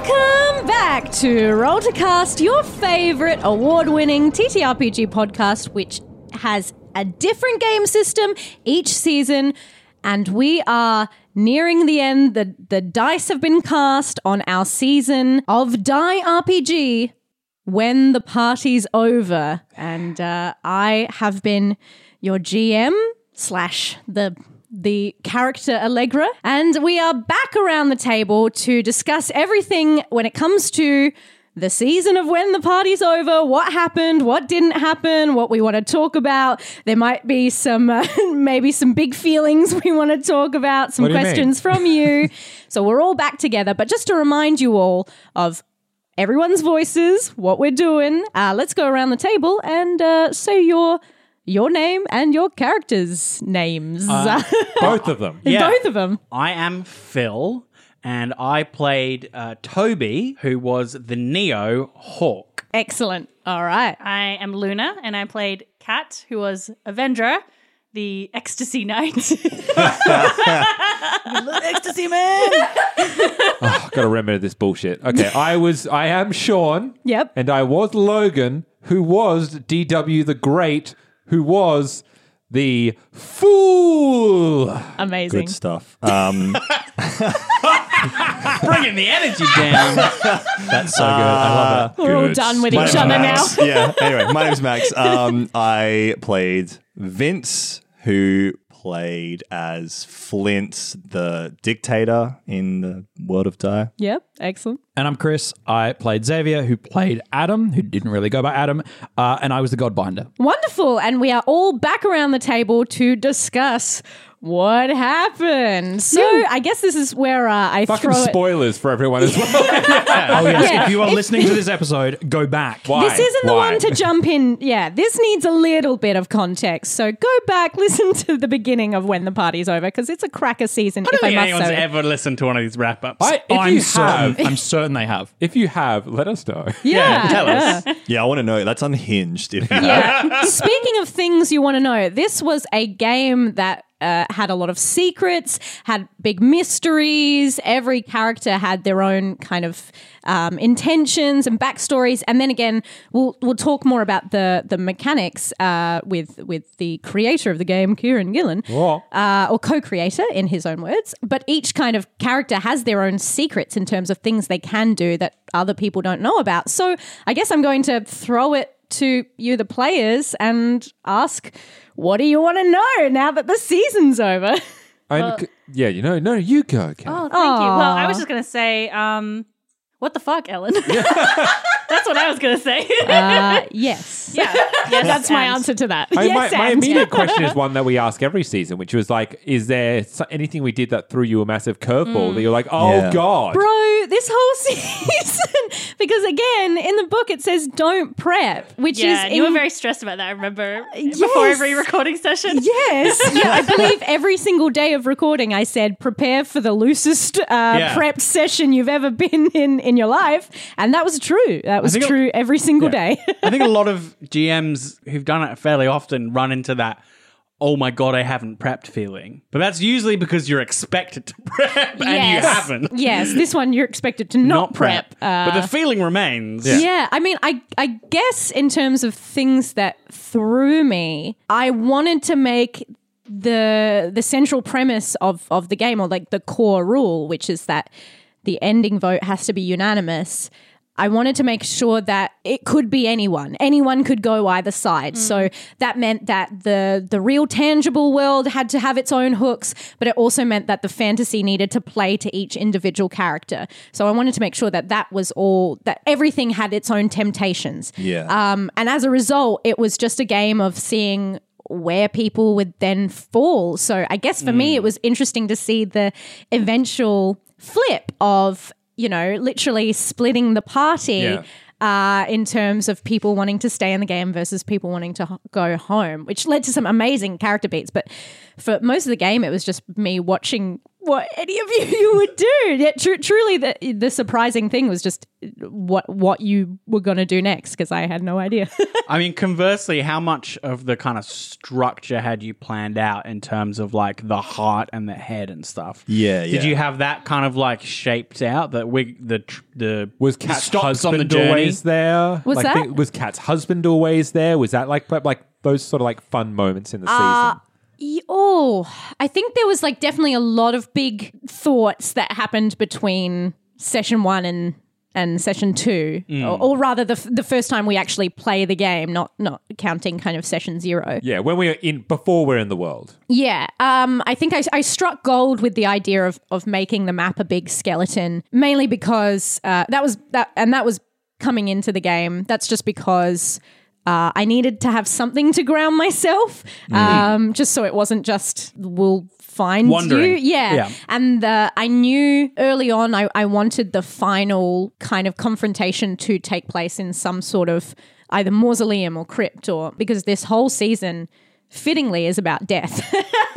Welcome back to Role to Cast, your favorite award winning TTRPG podcast, which has a different game system each season. And we are nearing the end. The, the dice have been cast on our season of Die RPG when the party's over. And uh, I have been your GM slash the the character Allegra, and we are back around the table to discuss everything when it comes to the season of when the party's over, what happened, what didn't happen, what we want to talk about. There might be some, uh, maybe some big feelings we want to talk about, some do you questions from you. so we're all back together. But just to remind you all of everyone's voices, what we're doing, uh, let's go around the table and uh, say your your name and your characters' names. Both of them. Yeah. Both of them. I am Phil, and I played uh, Toby, who was the Neo Hawk. Excellent. All right. I am Luna, and I played Kat, who was Avendra, the Ecstasy Knight. Ecstasy man! Oh, gotta remember this bullshit. Okay, I was, I am Sean. Yep. And I was Logan, who was DW the Great, who was the fool. Amazing. Good stuff. Um, Bringing the energy down. that's so good. I love it. We're all Good. done with My each name's other now. Max. yeah. Anyway, my name's Max. Um, I played Vince, who played as Flint, the dictator in the world of Die. Yep. Excellent. And I'm Chris. I played Xavier, who played Adam, who didn't really go by Adam, uh, and I was the Godbinder. Wonderful. And we are all back around the table to discuss what happened. So I guess this is where uh, I Fucking throw it. spoilers for everyone as well. Oh yes, Yeah. if you are If- listening to this episode, go back. Why? This isn't the Why? one to jump in. Yeah, this needs a little bit of context. So go back, listen to the beginning of when the party's over because it's a cracker season. I don't I think must anyone's say. ever listened to one of these wrap ups. I, if I'm you certain. have, I'm certain they have. if you have, let us know. yeah, Tell yeah. us. Yeah, I want to know. That's unhinged. If you Yeah. Speaking of things you want to know, this was a game that uh, had a lot of secrets, had big mysteries. Every character had their own kind of um, intentions and backstories. And then again, we'll we'll talk more about the the mechanics uh, with with the creator of the game, Kieron Gillen, uh, or co-creator in his own words. But each kind of character has their own secrets in terms of things they can do that other people don't know about. So I guess I'm going to throw it to you, the players, and ask, what do you want to know now that the season's over? I, yeah, you know, no, you go. Kat. oh, thank you. Well, I was just going to say, um, what the fuck, Ellen? That's what I was gonna say. Uh, yes. yeah, yes, That's my answer to that. I mean, yes, my, my and. immediate question is one that we ask every season, which was like, is there anything we did that threw you a massive curveball that you're like, oh Yeah. god, Bro, this whole season, because again, in the book it says don't prep, which Yeah, is and you were very stressed about that. I remember before Yes. every recording session. Yes. Yeah, I believe every single day of recording, I said, prepare for the loosest uh, Yeah. prepped session you've ever been in in your life. And that was true. That was true every single Yeah. day. I think a lot of GMs who've done it fairly often run into that. Oh my god, I haven't prepped feeling. But that's usually because you're expected to prep and you haven't. yes, this one you're expected to not, prep. Uh, but the feeling remains. Yeah. I mean, I I guess in terms of things that threw me, I wanted to make the the central premise of of the game, or like the core rule, which is that the ending vote has to be unanimous. I wanted to make sure that it could be anyone. Anyone could go either side. So that meant that the the real tangible world had to have its own hooks, but it also meant that the fantasy needed to play to each individual character. So I wanted to make sure that that was all that everything had its own temptations. Yeah. Um, and as a result, it was just a game of seeing where people would then fall. So I guess for me, it was interesting to see the eventual flip of, you know, literally splitting the party. Yeah. Uh, in terms of people wanting to stay in the game versus people wanting to go home, which led to some amazing character beats. But for most of the game, it was just me watching what any of you you would do. Yeah, tr- truly, the the surprising thing was just what what you were going to do next because I had no idea. I mean, conversely, how much of the kind of structure had you planned out in terms of like the heart and the head and stuff? Yeah, Did yeah. you have that kind of like shaped out that we the tr- the was Cat's stops on the husband journey? always there? Was like, that- thi- was Cat's husband always there? Was that like like those sort of like fun moments in the Uh, season? Oh, I think there was like definitely a lot of big thoughts that happened between session one and and session two, or, or rather the f- the first time we actually play the game, not not counting kind of session zero. Yeah, when we are in before we're in the world. Yeah, um, I think I, I struck gold with the idea of of making the map a big skeleton, mainly because uh, that was that, and that was coming into the game. That's just because. Uh, I needed to have something to ground myself, um, just so it wasn't just we'll find Wandering. you. Yeah, Yeah. and uh, I knew early on I, I wanted the final kind of confrontation to take place in some sort of either mausoleum or crypt, or because this whole season fittingly is about death.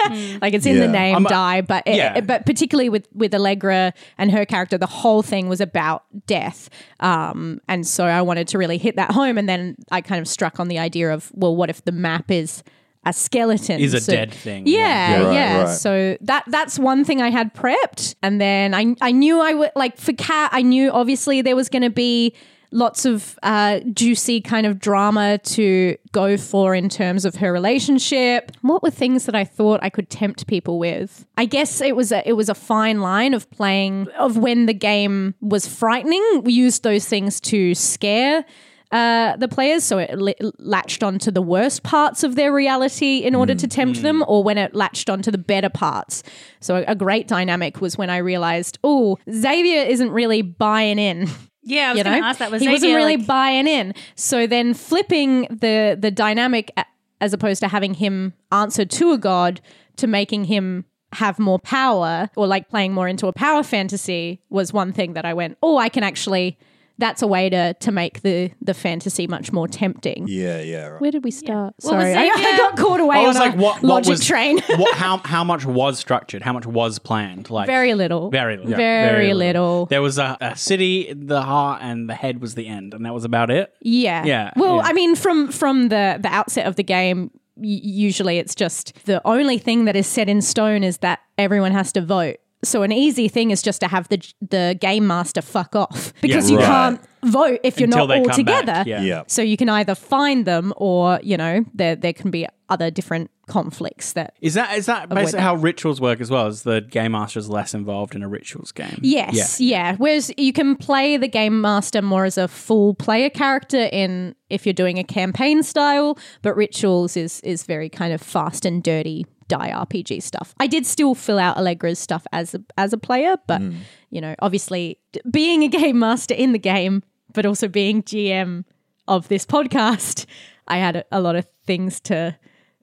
like it's in the name I'm a- die, but it- yeah. but particularly with with Allegra and her character, the whole thing was about death. Um, and so I wanted to really hit that home. And then I kind of struck on the idea of well, what if the map is a skeleton Is a So- dead thing, Yeah, yeah. Yeah, yeah. right, right. So that that's one thing I had prepped, and then I I knew I would like for Cat. I knew obviously there was going to be lots of uh, juicy kind of drama to go for in terms of her relationship. What were things that I thought I could tempt people with? I guess it was a it was a fine line of playing of when the game was frightening. We used those things to scare uh, the players, so it li- latched onto the worst parts of their reality in order to tempt them, or when it latched onto the better parts. So a, a great dynamic was when I realized, oh, Xavier isn't really buying in. Yeah, I was you going know, to ask that. Was he wasn't really like- buying in. So then flipping the the dynamic as opposed to having him answer to a god to making him have more power or like playing more into a power fantasy was one thing that I went, oh, I can actually. That's a way to to make the the fantasy much more tempting. Yeah, yeah. Right. Where did we start? Well, was Sorry, I, I got caught away I was on like, a what, what logic was train. what, how how much was structured? How much was planned? Like Very little. very little, Very very little. There was a, a city, the heart, and the head was the end, and that was about it. Yeah. Yeah, Well, yeah. I mean, from from the the outset of the game, usually it's just the only thing that is set in stone is that everyone has to vote. So an easy thing is just to have the the game master fuck off because you Right. can't vote if you're Until not all together. yeah. Yeah. So you can either find them or you know there there can be other different conflicts that Is that is that basically how rituals work as well? Is the game master is less involved in a rituals game? Yes, yeah. Whereas you can play the game master more as a full player character in if you're doing a campaign style, but rituals is is very kind of fast and dirty die RPG stuff. I did still fill out Allegra's stuff as a, as a player, but you know, obviously being a game master in the game but also being GM of this podcast, I had a, a lot of things to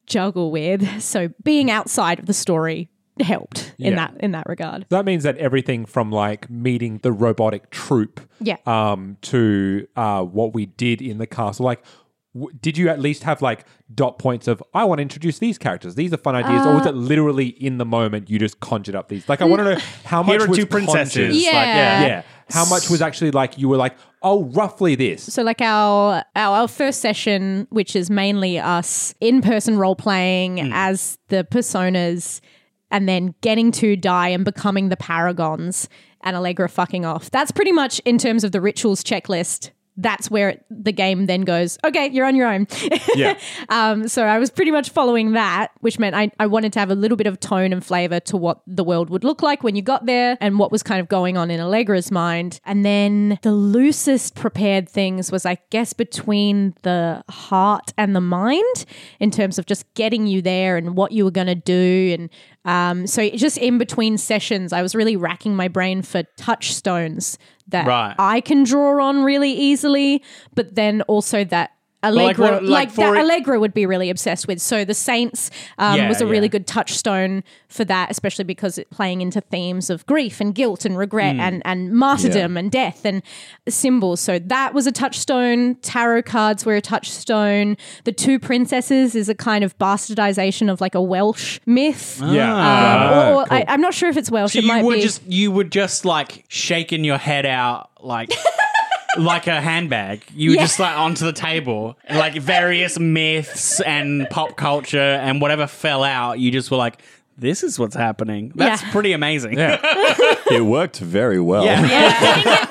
juggle with. So being outside of the story helped in Yeah. that in that regard. That means that everything from like meeting the robotic troop Yeah. um, to uh, what we did in the castle. Like, w- did you at least have like dot points of, I want to introduce these characters? These are fun ideas. or was Uh, it literally in the moment you just conjured up these? Like, I want to know how much Here are was two princesses. conjured. Like, Yeah. Yeah. How much was actually like, you were like, oh, roughly this. So like our, our our first session, which is mainly us in person role playing as the personas, and then getting to die and becoming the paragons, and Allegra fucking off. That's pretty much in terms of the rituals checklist. That's where it, the game then goes. Okay, you're on your own. Yeah. Um, so I was pretty much following that, which meant I, I wanted to have a little bit of tone and flavor to what the world would look like when you got there and what was kind of going on in Allegra's mind. And then the loosest prepared things was, I guess, between the heart and the mind in terms of just getting you there and what you were going to do. And um, so just in between sessions, I was really racking my brain for touchstones that Right. I can draw on really easily, but then also that like what- like, like that it- Allegra would be really obsessed with. So the Saints um, Yeah, was a really good touchstone for that, especially because it playing into themes of grief and guilt and regret Hmm. and and martyrdom and death and symbols. So that was a touchstone. Tarot cards were a touchstone. The two princesses is a kind of bastardization of like a Welsh myth. Yeah. Um, Ah, or, or- cool. I, I'm not sure if it's Welsh. So it you might were be. just you were just like shaking your head out like like a handbag. You were Yeah. just like onto the table, like various myths and pop culture and whatever fell out. You just were like, "This is what's happening." That's Yeah. pretty amazing. Yeah. It worked very well. Yeah. Yeah, I think it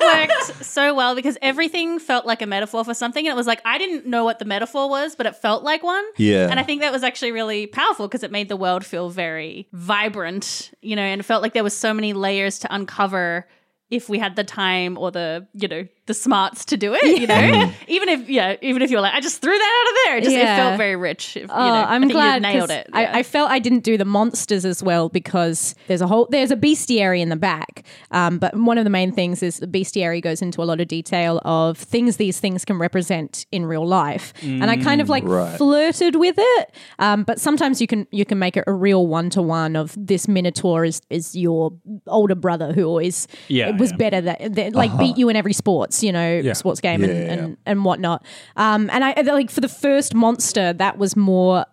worked so well because everything felt like a metaphor for something. And it was like, I didn't know what the metaphor was, but it felt like one. Yeah. And I think that was actually really powerful because it made the world feel very vibrant, you know, and it felt like there was so many layers to uncover if we had the time or the, you know, the smarts to do it, you know? even if, yeah, even if you're like, I just threw that out of there. It just, Yeah. it felt very rich. If, you Oh, know, I I'm think you glad nailed 'cause it. Yeah. I, I felt I didn't do the monsters as well because there's a whole there's a bestiary in the back. Um, but one of the main things is the bestiary goes into a lot of detail of things these things can represent in real life, and I kind of like right. flirted with it. Um, but sometimes you can you can make it a real one to one of this minotaur is is your older brother who always Yeah, was yeah. better that, that like beat you in every sports you know sports game and, Yeah, yeah, and and whatnot. Um, and I- like for the first monster, that was more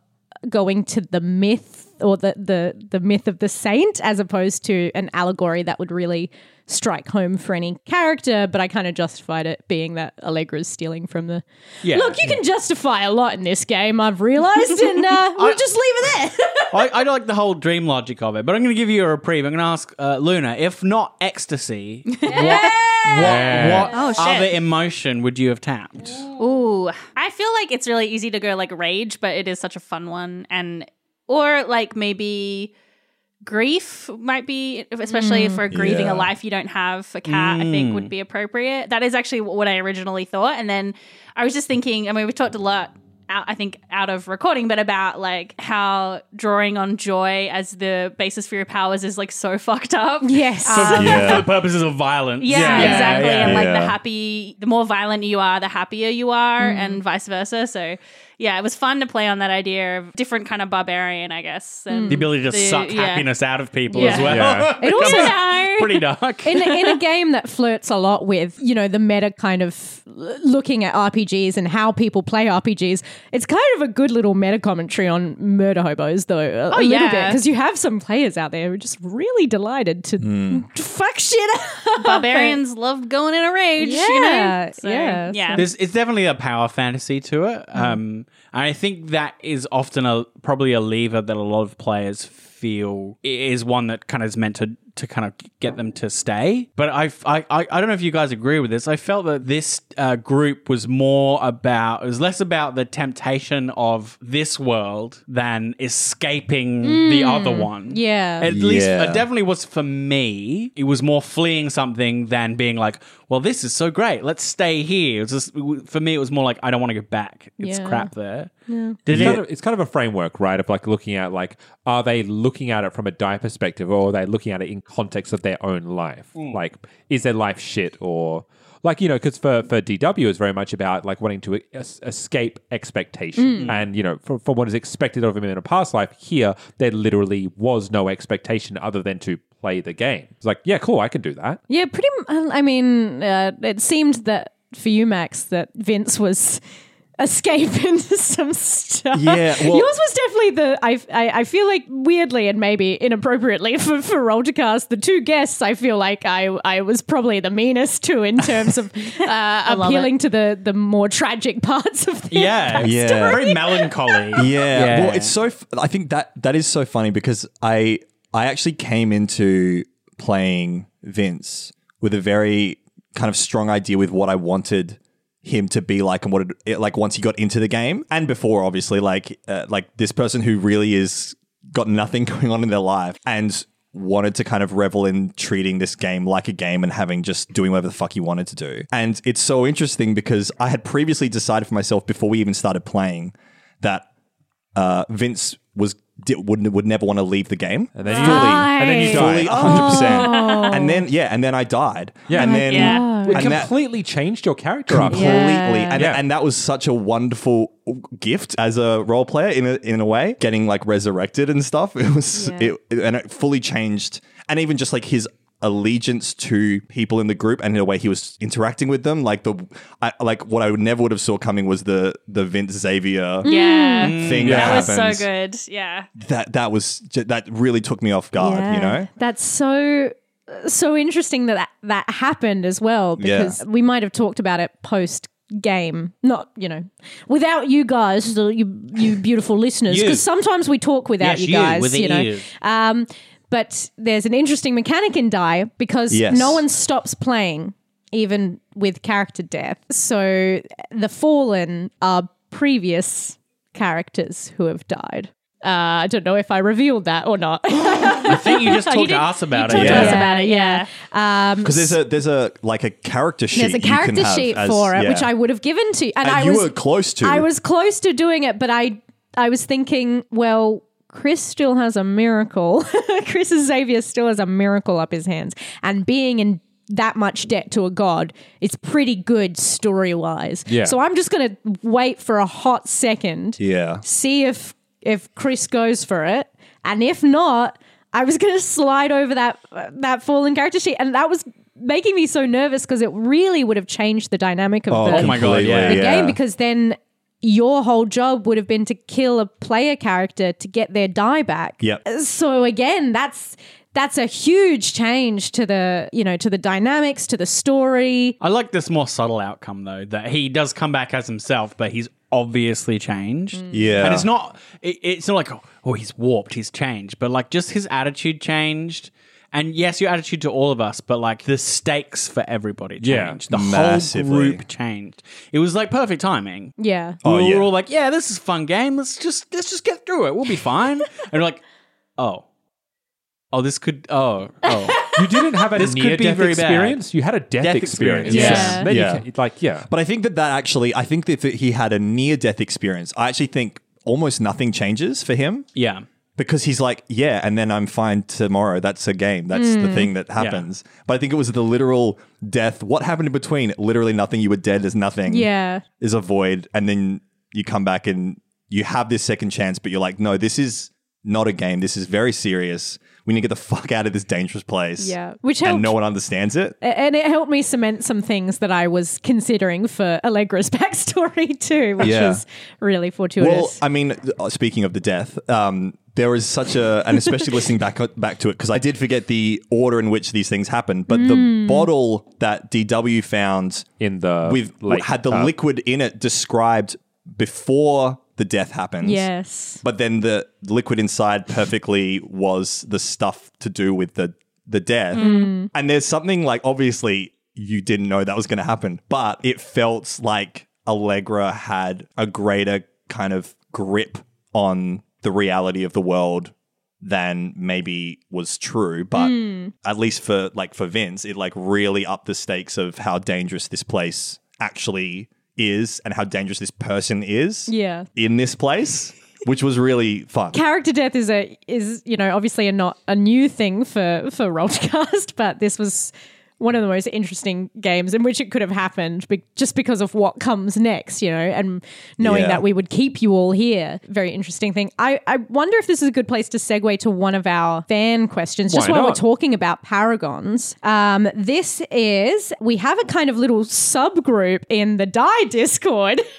going to the myth or the the the myth of the saint as opposed to an allegory that would really strike home for any character. But I kind of justified it being that Allegra's stealing from the. Yeah. Look, you can justify a lot in this game. I've realized, and uh, we'll just leave it there. I, I like the whole dream logic of it, but I'm going to give you a reprieve. I'm going to ask uh, Luna, if not ecstasy, what, what, what Oh, other emotion would you have tapped? Ooh, I feel like it's really easy to go like rage, but it is such a fun one, and or like maybe grief might be, especially for grieving Yeah. a life you don't have. A cat, I think, would be appropriate. That is actually what I originally thought, and then I was just thinking. I mean, we talked a lot. Out, I think out of recording, but about like how drawing on joy as the basis for your powers is like so fucked up. yes. Um, Yeah. For the purposes of violence. yeah, exactly. yeah. And like the happy, the more violent you are, the happier you are, Mm. and vice versa. So, yeah, it was fun to play on that idea of different kind of barbarian, I guess. And The ability to the- suck yeah. happiness out of people Yeah. as well. Yeah. It also- You pretty dark. in, in a game that flirts a lot with you know the meta kind of looking at RPGs and how people play RPGs, it's kind of a good little meta commentary on murder hobos though a, Oh, a little yeah. bit because you have some players out there who are just really delighted to, to fuck shit up. Barbarians love going in a rage, you Yeah, know? So, yeah. yeah. There's, it's definitely a power fantasy to it. Mm. Um, and I think that is often a probably a lever that a lot of players feel is one that kind of is meant to to kind of get them to stay. But I, I, I I don't know if you guys agree with this. I felt that this uh, group was more about, it was less about the temptation of this world than escaping the other one. Mm. Yeah. At least it definitely was for me. It was more fleeing something than being like, well, this is so great. Let's stay here. It was just, for me, it was more like, I don't want to go back. It's Yeah. crap there. Did Did it's, kind of, it's kind of a framework, right? Of like looking at like, are they looking at it from a die perspective, or are they looking at it in context of their own life. Mm. Like, is their life shit or like you know because for for DW it's very much about like wanting to es- escape expectation Mm. and you know for, for what is expected of him in a past life here there literally was no expectation other than to play the game. It's like yeah cool I can do that. Yeah, pretty. m- I mean, uh, it seemed that for you, Max, that Vince was escaping some stuff. Yeah, well- yours was definitely the. I, I I feel like weirdly and maybe inappropriately for for Role to Cast, the two guests. I feel like I I was probably the meanest to in terms of uh, appealing to the the more tragic parts of the Yeah, Yeah. very melancholy. Yeah. Yeah. Well, it's so. F- I think that that is so funny because I I actually came into playing Vince with a very kind of strong idea with what I wanted him to be like and what it, like once he got into the game and before obviously like uh, like this person who really is got nothing going on in their life and wanted to kind of revel in treating this game like a game and having just doing whatever the fuck he wanted to do. And it's so interesting because I had previously decided for myself before we even started playing that uh, Vince was di- would would never want to leave the game. And then you fully, and then you fully, died. hundred percent. Oh. And then yeah, and then I died. Yeah. and Oh then God. It and that completely changed your character up. completely, and Yeah. and that was such a wonderful gift as a role player in a in a way, getting like resurrected and stuff. It was Yeah. it, and it fully changed, and even just like his allegiance to people in the group and in the way he was interacting with them like the I, like what I would never would have saw coming was the the Vince Xavier Yeah. thing Yeah. that That was so good. Yeah. that that was ju- that really took me off guard. You know, That's so so interesting that that, that happened as well Yeah. because we might have talked about it post game not you know without you guys you you beautiful listeners because sometimes we talk without Yes, you you, guys with the you know ears. um but there's an interesting mechanic in die because Yes. no one stops playing even with character death so the fallen are previous characters who have died uh, I don't know if I revealed that or not. I think you just You talked did- to us about you it. talked to Yeah. us about it. Yeah. Um, because there's a there's a like a character sheet. There's a you can character have sheet as- for it, yeah. which I would have given to, and, And I you was were close to. I was close to doing it, but I I was thinking, well, Chris still has a miracle. Chris Xavier still has a miracle up his hands, and being in that much debt to a god is pretty good story wise. Yeah. So I'm just gonna wait for a hot second, yeah. see if if Chris goes for it, and if not, I was gonna slide over that that fallen character sheet, and that was making me so nervous because it really would have changed the dynamic of Oh, the, my God, yeah. the yeah. game because then your whole job would have been to kill a player character to get their die back. Yep. So again, that's that's a huge change to the you know to the dynamics to the story. I like this more subtle outcome though, that he does come back as himself, but he's obviously changed. Mm. Yeah. And it's not it, it's not like oh, oh he's warped, he's changed, but like just his attitude changed. And yes, your attitude to all of us, but like the stakes for everybody Yeah. changed. the Massively. whole group changed. It was like perfect timing. Yeah. Oh, we were yeah. all like, "Yeah, this is a fun game. Let's just let's just get through it. We'll be fine." and we're like, "Oh, oh, this could. Oh, oh." You didn't have a This could near be death very bad. experience. You had a death, Death experience. experience. Yeah. Then you Yeah. can- like yeah. But I think that that actually, I think that he had a near death experience. I actually think almost nothing changes for him yeah. Because he's like, yeah, and then I'm fine tomorrow. That's a game. That's the thing that happens. But I think it was the literal death. What happened in between? Literally nothing. You were dead. There's nothing. Yeah. Is a void. And then you come back and you have this second chance, but you're like, no, this is not a game. This is very serious. We need to get the fuck out of this dangerous place. Yeah. Which And no one understands it. And it helped me cement some things that I was considering for Allegra's backstory too, which Yeah. is really fortuitous. Well. I mean, uh, speaking of the death, um, there was such a, and especially listening back back to it because I did forget the order in which these things happened. But Mm. the bottle that DW found In the with lake, had the uh, liquid in it described before the death happened. yes. But then the liquid inside perfectly was the stuff to do with the the death. Mm. And there's something like obviously you didn't know that was going to happen, but it felt like Allegra had a greater kind of grip on the reality of the world than maybe was true but Mm. at least for like for Vince it like really upped the stakes of how dangerous this place actually is and how dangerous this person is Yeah. in this place which was really fun. character death is a is you know obviously a not a new thing for for Rollcast, but this was one of the most interesting games in which it could have happened be- just because of what comes next, you know, and knowing Yeah. that we would keep you all here. Very interesting thing. I, I wonder if this is a good place to segue to one of our fan questions, just Why while we're talking about paragons. Um, this is, we have a kind of little subgroup in the Die Discord.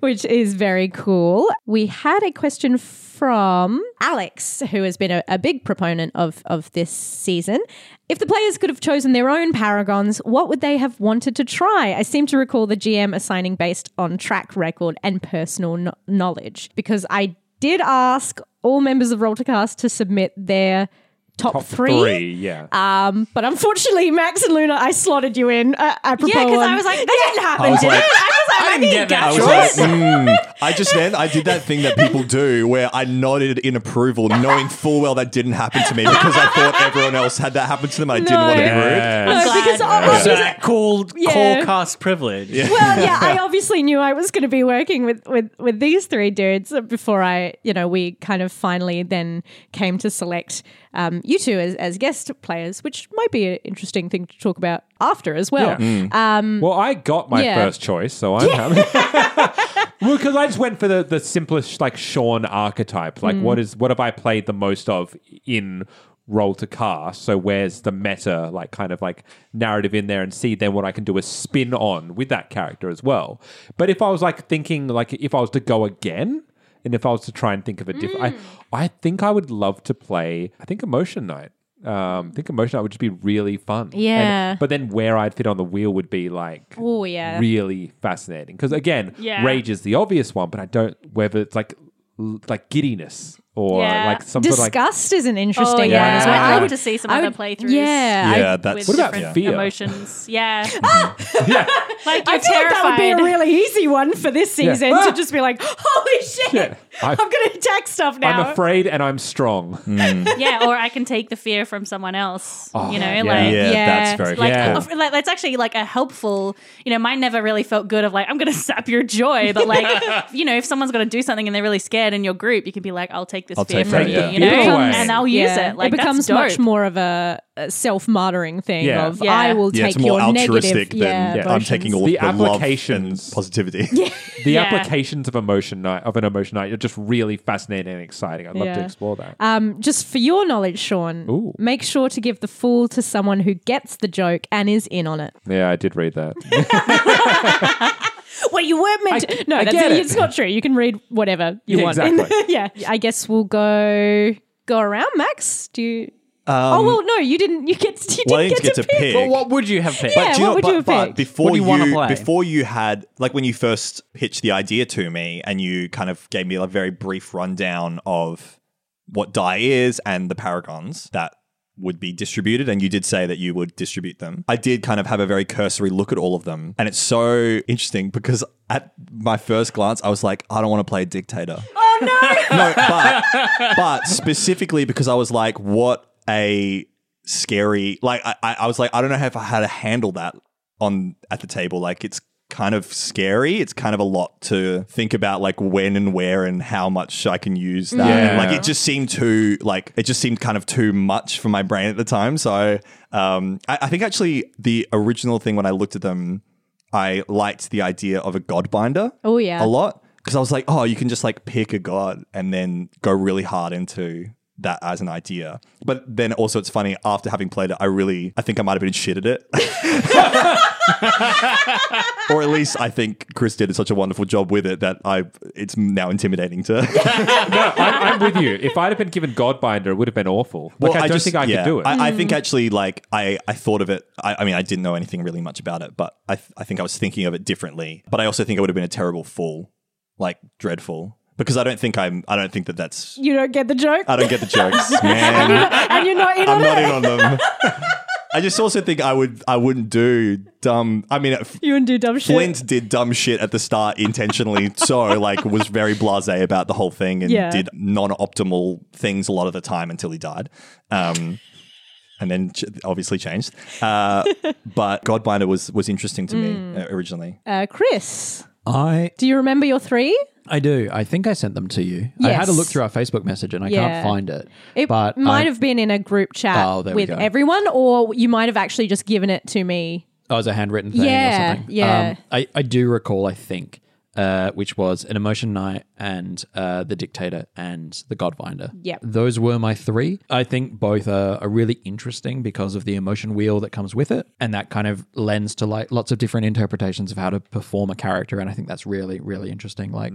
which is very cool. We had a question from Alex, who has been a, a big proponent of, of this season. If the players could have chosen their own paragons, what would they have wanted to try? I seem to recall the GM assigning based on track record and personal kno- knowledge because I did ask all members of Role to Cast to submit their top, Top three. three, yeah. Um, but unfortunately, Max and Luna, I slotted you in. Uh, apropos Yeah, because I was like, that didn't happen, was did like- it? I was like, I didn't get that I was like, mm. I just then I did that thing that people do where I nodded in approval, knowing full well that didn't happen to me because I thought everyone else had that happen to them. I didn't want to be rude. Yeah. No, I'm glad. because I- Yeah. I- So that called Yeah. call cast privilege. well, yeah, I obviously knew I was going to be working with, with, with these three dudes before I, you know, we kind of finally then came to select um, you two as, as guest players, which might be an interesting thing to talk about after as well. Yeah. Mm. Um, well, I got my yeah. first choice, so I'm happy. well, because I just went for the, the simplest, like Sean archetype. Like, mm. what is what have I played the most of in Role to Cast? So where's the meta, like kind of like narrative in there, and see then what I can do a spin on with that character as well. But if I was like thinking, like if I was to go again. And if I was to try and think of a different, I, I think I would love to play. I think Emotion Knight. Um, I think Emotion Knight would just be really fun. And- Yeah. but then where I'd fit on the wheel would be like Oh, yeah. really fascinating because again, Yeah. rage is the obvious one, but I don't whether it's like like giddiness or Yeah. like some sort of like. Disgust is an interesting Oh, one yeah. as well. I'd love to see some I other would- playthroughs. Yeah. Yeah, that's with What about different fear? emotions. Yeah. Yeah, like I you're feel like that would be a really easy one for this season Ah! to just be like, holy shit, Yeah. I- I'm going to attack stuff now. I'm afraid and I'm strong. yeah, or I can take the fear from someone else. Oh, you know, yeah. like Yeah, Yeah. that's very like, Yeah. uh, like that's actually like a helpful you know mine never really felt good of like i'm gonna sap your joy but like you know if someone's gonna do something and they're really scared in your group you can be like i'll take this I'll fear take that, you yeah. you know It becomes- and i'll use Yeah. it like it becomes much more of a, a self-martyring thing Yeah. of Yeah. I will Yeah, take it's more your altruistic negative than yeah, I'm taking all The of the love and applications. positivity. The Yeah. applications of emotion knight of an emotion knight are just really fascinating and exciting. I'd love to explore that. Um, just for your knowledge, Sean, Ooh. make sure to give the fool to someone who gets the joke and is in on it. yeah, I did read that. Well, you weren't meant I- to. No, I that's get it. it's not true. You can read whatever you Yeah, want. exactly. yeah, I guess we'll go go around. Max, do you? oh Um, well, no, you didn't. You get you didn't didn't get to pick. But what would you have picked? Yeah, do you what know, would but, you have but picked? before What do you wanna play? before you had like when you first pitched the idea to me and you kind of gave me a very brief rundown of what die is and the paragons that would be distributed and you did say that you would distribute them. I did kind of have a very cursory look at all of them and it's so interesting because at my first glance I was like I don't want to play a dictator. Oh no! no, but but specifically because I was like, what a scary like I, I was like, I don't know how if I had to handle that on at the table. Like it's kind of scary. It's kind of a lot to think about like when and where and how much I can use that. Yeah. Like it just seemed too like it just seemed kind of too much for my brain at the time. So um I, I think actually the original thing when I looked at them, I liked the idea of a god binder Oh yeah. a lot because I was like, oh, you can just like pick a god and then go really hard into that as an idea. But then also, it's funny after having played it, I really, I think I might have been shit at it. or at least I think Chris did such a wonderful job with it that I, it's now intimidating to. no, I'm, I'm with you. If I'd have been given Godbinder, it would have been awful. Like, I, don't think I yeah, could do it. I, I think actually, like, I, I thought of it. I, I mean, I didn't know anything really much about it, but I, th- I think I was thinking of it differently. But I also think it would have been a terrible fool, like dreadful, because I don't think I'm. I don't think that that's. you don't get the joke, I don't get the jokes, man. and you're not in I'm on not it. in on them. I just also think I would. I wouldn't do dumb. I mean, You wouldn't do dumb shit. Flint did dumb shit at the start intentionally, so like was very blasé about the whole thing and Yeah. did non-optimal things a lot of the time until he died. Um, and then ch- obviously changed. Uh, but Godbinder was was interesting to Mm. me uh, originally. Uh, Chris, I do you remember your three? I do. I think I sent them to you. I had a look through our Facebook message and I Yeah. can't find it. It but might I, have been in a group chat Oh, with everyone, or you might have actually just given it to me. Oh, as a handwritten thing Yeah, or something. yeah. Um, I, I do recall, I think, uh, which was an emotion knight and uh, the dictator and the godbinder. Yep. Those were my three. I think both are, are really interesting because of the emotion wheel that comes with it. And that kind of lends to like lots of different interpretations of how to perform a character. And I think that's really, really interesting. Like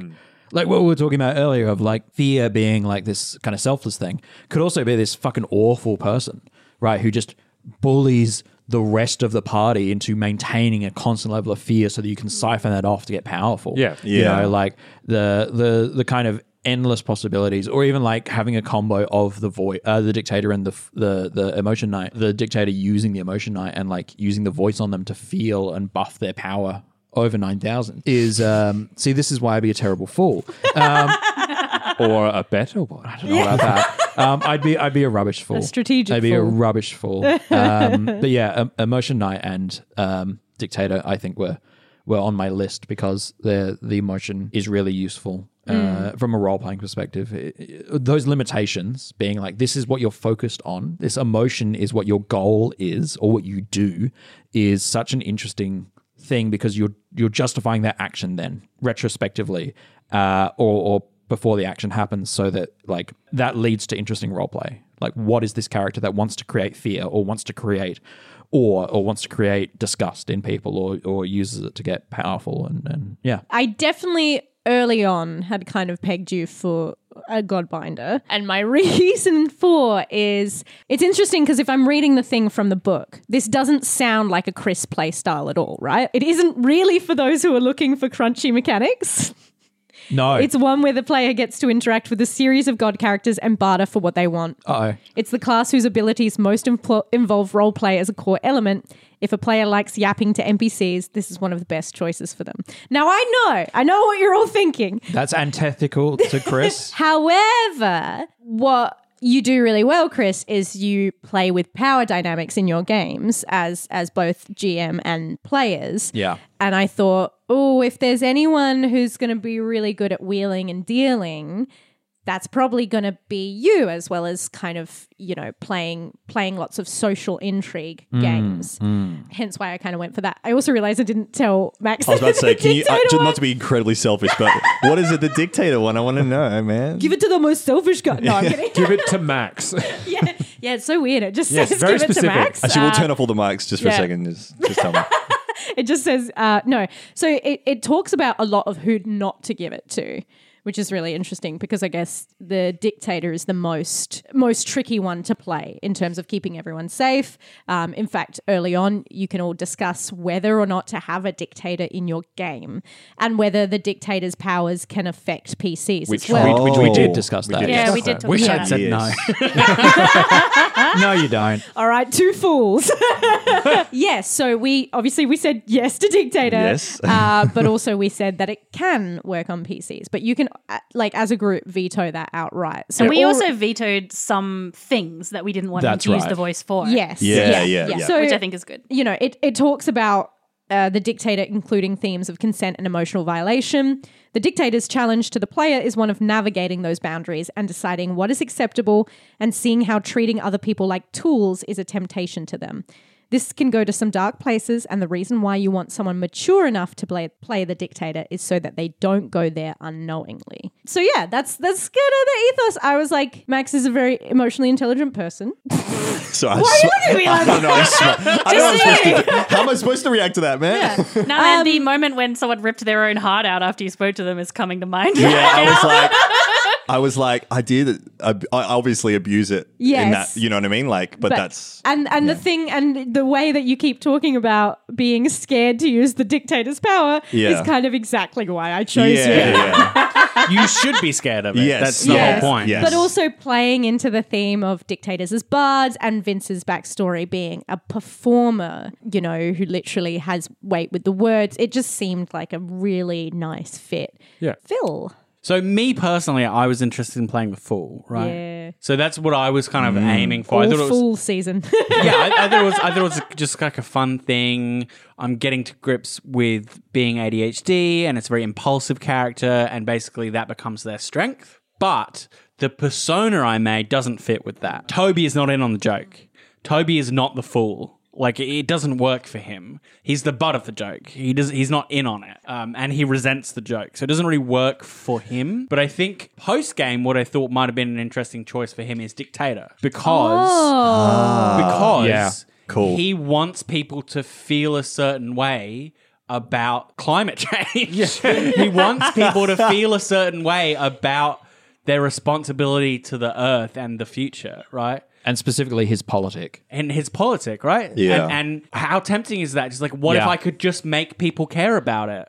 like what we were talking about earlier of like fear being like this kind of selfless thing could also be this fucking awful person, right? Who just bullies the rest of the party into maintaining a constant level of fear so that you can siphon that off to get powerful. Yeah. yeah. You know, like the the the kind of endless possibilities or even like having a combo of the voice uh, the dictator and the f- the the emotion knight the dictator using the emotion knight and like using the voice on them to feel and buff their power over 9000 is um see this is why I'd be a terrible fool um, or a better one. I don't know about that. Um, I'd be I'd be a rubbish fool. A strategic I'd be a rubbish fool. Um, but yeah, emotion knight and um, dictator. I think were were on my list because the the emotion is really useful. Uh, from a role playing perspective, I- I- those limitations being like this is what you're focused on, this emotion is what your goal is, or what you do, is such an interesting thing because you're you're justifying that action then retrospectively, uh, or, or before the action happens so that like that leads to interesting role play like what is this character that wants to create fear or wants to create or or wants to create disgust in people or or uses it to get powerful and and yeah I definitely early on had kind of pegged you for a godbinder. And my reason for is it's interesting because if I'm reading the thing from the book, this doesn't sound like a Chris play style at all, right? It isn't really for those who are looking for crunchy mechanics. No It's one where the player gets to interact with a series of god characters and barter for what they want. uh-oh It's the class whose abilities most impl- involve roleplay as a core element. If a player likes yapping to NPCs, this is one of the best choices for them. Now, I know, I know what you're all thinking. that's antithetical to chris However, what you do really well, Chris, is you play with power dynamics in your games as as both GM and players. Yeah. And I thought, oh, if there's anyone who's going to be really good at wheeling and dealing, that's probably going to be you as well as kind of you know playing playing lots of social intrigue Mm, games hence why i kind of went for that i also realized i didn't tell max I was about to say, can you, uh, one. not to be incredibly selfish, but what is it, the dictator one? I want to know, man. give it to the most selfish guy no i'm kidding Give it to Max. yeah, yeah, it's so weird. It just Yes, says very give it to specific. Max. Actually, we'll Uh, turn off all the mics just for yeah. a second. Just, just tell me. it just says uh, no. So it, it talks about a lot of who not to give it to, which is really interesting because I guess the dictator is the most most tricky one to play in terms of keeping everyone safe. Um, in fact, early on, you can all discuss whether or not to have a dictator in your game and whether the dictator's powers can affect PCs Which as well. we, which we did Oh. discuss that did Yeah, we did talk Wish I'd said Yes. no. no you don't All right, two fools. yes, so we obviously we said yes to dictator. Yes. uh, but also we said that it can work on PCs, but you can like as a group veto that outright. So And we all- also vetoed some things that we didn't want That's him to use the voice for. yes, Yeah, yeah, yeah. So which I think is good. you know it it talks about. Uh, the dictator, including themes of consent and emotional violation. The dictator's challenge to the player is one of navigating those boundaries and deciding what is acceptable and seeing how treating other people like tools is a temptation to them. This can go to some dark places, and the reason why you want someone mature enough to play, play the dictator is so that they don't go there unknowingly. So yeah, that's that's kind of the ethos. I was like, Max is a very emotionally intelligent person. So I, Why are you looking at me like I don't know. I'm smart. I don't know what I'm supposed to do. How am I supposed to react to that, man? No, and the um, moment when someone ripped their own heart out after you spoke to them is coming to mind. Yeah, I was like, I was like, I did. I, I obviously abuse it. In Yes. that, you know what I mean? Like, but, that's and and the thing and the way that you keep talking about being scared to use the dictator's power Yeah. is kind of exactly why I chose yeah, you. yeah. you should be scared of it. Yes, That's the yes, whole point. yes. But also playing into the theme of dictators as bards and Vince's backstory being a performer, you know, who literally has weight with the words. It just seemed like a really nice fit. Yeah. Phil. So me personally, I was interested in playing the Fool, right? Yeah. So that's what I was kind of mm. aiming for. All I thought it was full season. yeah, I, I thought it was. I thought it was just like a fun thing. I'm getting to grips with being ADHD, and it's a very impulsive character, and basically that becomes their strength. But the persona I made doesn't fit with that. Toby is not in on the joke. Toby is not the fool. Like it doesn't work for him. He's the butt of the joke. He does. He's not in on it, um, and he resents the joke. So it doesn't really work for him. But I think post game, what I thought might have been an interesting choice for him is dictator because because Yeah. Cool. he wants people to feel a certain way about climate change. he wants people to feel a certain way about their responsibility to the earth and the future, right? And specifically his politic. And his politic, right? Yeah. And, and how tempting is that? Just like, what if Yeah. I could just make people care about it?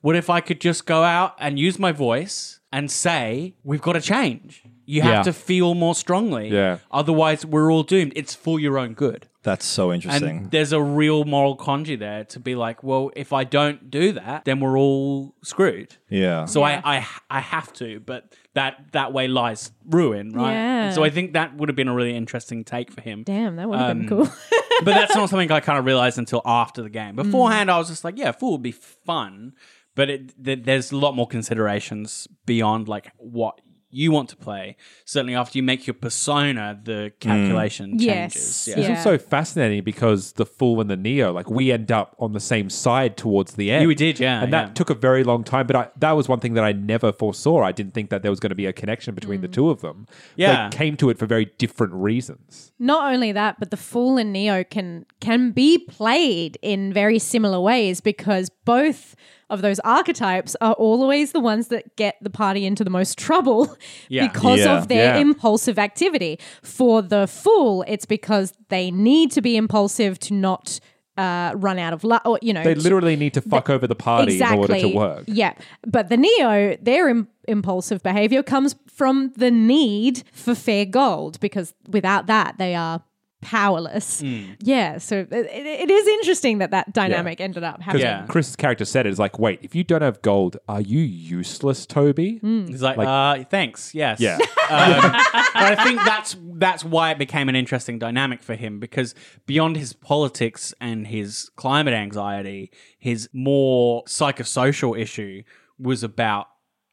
What if I could just go out and use my voice and say, we've got to change? You have Yeah. to feel more strongly. Yeah. Otherwise, we're all doomed. It's for your own good. That's so interesting. And there's a real moral conji there to be like, well, if I don't do that, then we're all screwed. yeah. So I, I I have to, but that that way lies ruin, right? Yeah. So I think that would have been a really interesting take for him. Damn, that would have Um, been cool. but that's not something I kind of realized until after the game. Beforehand, I was just like, yeah, fool would be fun, but it, th- there's a lot more considerations beyond like what you want to play. Certainly, after you make your persona, the mm. calculation Yes, changes. yeah. It's also fascinating because the Fool and the Neo, like we end up on the same side towards the end. Yeah, we did, yeah, and that yeah. took a very long time. But I, that was one thing that I never foresaw. I didn't think that there was going to be a connection between the mm. two of them. Yeah. they came to it for very different reasons. Not only that, but the Fool and Neo can can be played in very similar ways because both of those archetypes are always the ones that get the party into the most trouble Yeah. because Yeah. of their Yeah. impulsive activity. For the Fool, it's because they need to be impulsive to not uh, run out of luck, or you know, They literally need to fuck over the party in order to work. yeah. But the Neo, their Im- impulsive behavior comes from the need for fair gold because without that, they are powerless. Hmm. Yeah. So it, it- it is interesting that that dynamic ended up happening. Yeah. Chris's character said it is like, wait, if you don't have gold, are you useless, Toby? He's like, Like- uh, thanks, yes. Yeah. Um, but I think that's that's why it became an interesting dynamic for him because beyond his politics and his climate anxiety, his more psychosocial issue was about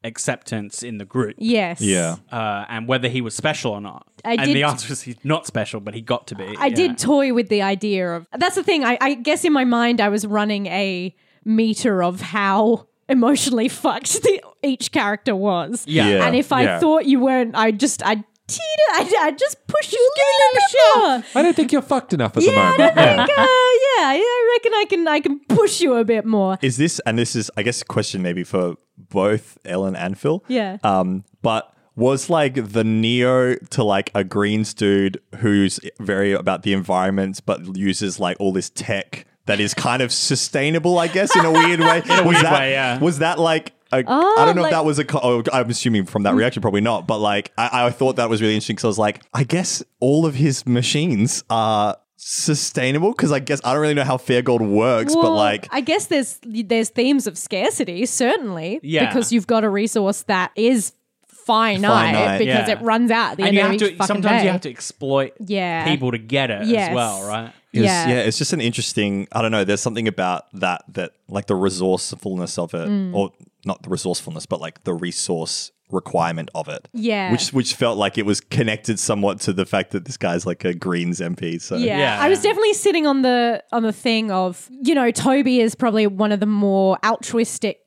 acceptance in the group. Yes. yeah. Uh, and whether he was special or not. I and did- the answer is he's not special, but he got to be. I yeah. did toy with the idea of that's the thing. I, I guess in my mind, I was running a meter of how emotionally fucked the, each character was. Yeah. Yeah. And if I Yeah. thought you weren't, I just, I'd teeter, I'd, I'd just push you a little bit more. I don't think you're fucked enough at Yeah, the I moment. don't think, uh, yeah, yeah, I reckon I can, I can push you a bit more. Is this and this is I guess a question maybe for both Ellen and Phil. Yeah. Um, but was like the Neo to like a Greens dude who's very about the environment but uses like all this tech that is kind of sustainable, I guess, in a weird way. in a was weird that, way, yeah. Was that like a, Oh, I don't know like- if that was a. co- Oh, I'm assuming from that Mm. reaction, probably not. But like, I, I thought that was really interesting because I was like, I guess all of his machines are sustainable because I guess I don't really know how Fair Gold works, but like, I guess there's there's themes of scarcity, certainly. Yeah. Because you've got a resource that is finite, Finite, because yeah. it runs out at the and end you of have each to fucking sometimes day. you have to exploit Yeah. people to get it Yes. as well, right? Yeah. yeah, it's just an interesting. I don't know. There's something about that that like the resourcefulness of it, Mm. or not the resourcefulness, but like the resource requirement of it. Yeah. which which felt like it was connected somewhat to the fact that this guy's like a Greens MP. So Yeah. Yeah. I was definitely sitting on the on the thing of, you know, Toby is probably one of the more altruistic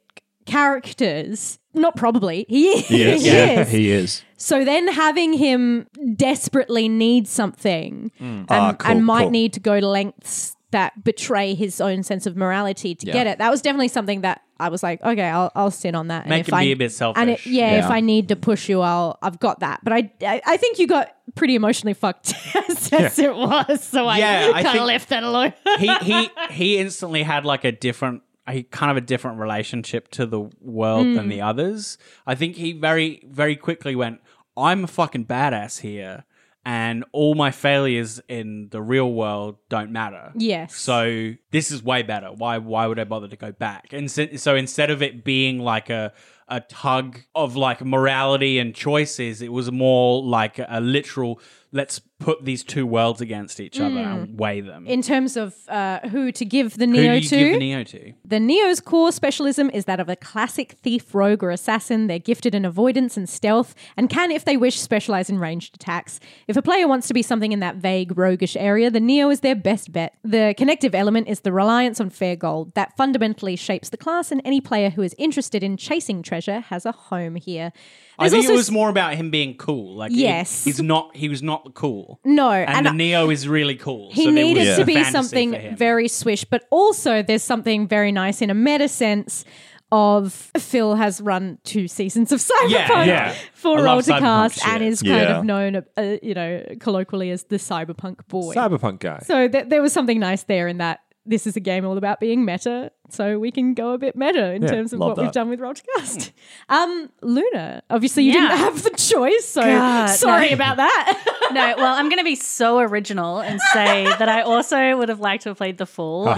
characters. Not probably. He is. Yes. he Yeah, is. he is. So then having him desperately need something and, Ah, cool, and might cool. need to go to lengths that betray his own sense of morality to get it. That was definitely something that I was like, okay, I'll, I'll sit on that. And Make if him I, be a bit selfish. And it, selfish. yeah, if I need to push you, I'll I've got that. But I I, I think you got pretty emotionally fucked as, as it was, so Yeah, I I kind of think- left that alone. he he he instantly had like a different a kind of a different relationship to the world than Mm. the others. I think he very very quickly went, "I'm a fucking badass here." And all my failures in the real world don't matter. Yes. So this is way better. Why? Why would I bother to go back? And so, so instead of it being like a a tug of like morality and choices. It was more like a literal let's put these two worlds against each other and weigh them. In terms of uh, who to give the Who do you to, give the Neo to? The Neo's core specialism is that of a classic thief, rogue, or assassin. They're gifted in avoidance and stealth, and can, if they wish, specialize in ranged attacks. If a player wants to be something in that vague, roguish area, the Neo is their best bet. The connective element is the reliance on fair gold. That fundamentally shapes the class, and any player who is interested in chasing treasure has a home here. I There's think it was more about him being cool. Like, he- Yes. he's not. He was not cool. No, and, and the I- Neo is really cool. He so there needed was to be something very swish, but also there's something very nice in a meta sense of Phil has run two seasons of Cyberpunk yeah. for I Role love to Cyberpunk Cast and is kind Yeah. of known, uh, you know, colloquially as the Cyberpunk boy. Cyberpunk guy. so th- there was something nice there in that this is a game all about being meta, so we can go a bit meta in Yeah, terms of love what we've done with Role to Cast. Um, Luna, obviously you Yeah. didn't have the choice, so God, sorry no. about that. no, well, I'm going to be so original and say that I also would have liked to have played the Fool. Oh,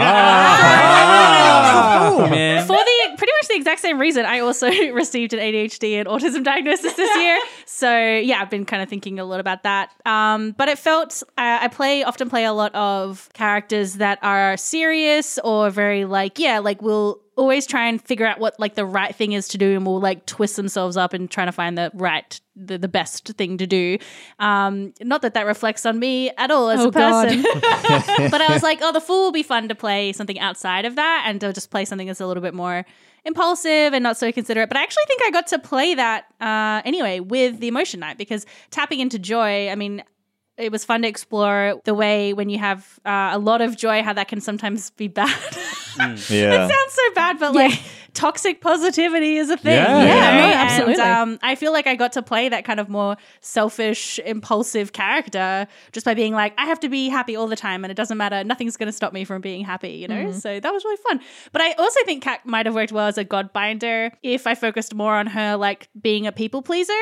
man. For the pretty much the exact same reason, I also received an ADHD and autism diagnosis this year. So yeah, I've been kind of thinking a lot about that. Um, but it felt uh, I play often play a lot of characters that are serious or very like yeah, like we'll always try and figure out what like the right thing is to do and will like twist themselves up and trying to find the right the, the best thing to do um not that that reflects on me at all as Oh, a God. person but I was like, oh, the fool will be fun to play something outside of that and to just play something that's a little bit more impulsive and not so considerate. But I actually think I got to play that uh, anyway with the emotion knight because tapping into joy, I mean, it was fun to explore the way when you have uh, a lot of joy, how that can sometimes be bad. Yeah. It sounds so bad, but like toxic positivity is a thing. Yeah. you Yeah, know? no, And, absolutely. um, I feel like I got to play that kind of more selfish, impulsive character just by being like, I have to be happy all the time, and it doesn't matter. Nothing's going to stop me from being happy. You know. Mm-hmm. So that was really fun. But I also think Kat might have worked well as a godbinder if I focused more on her like being a people pleaser,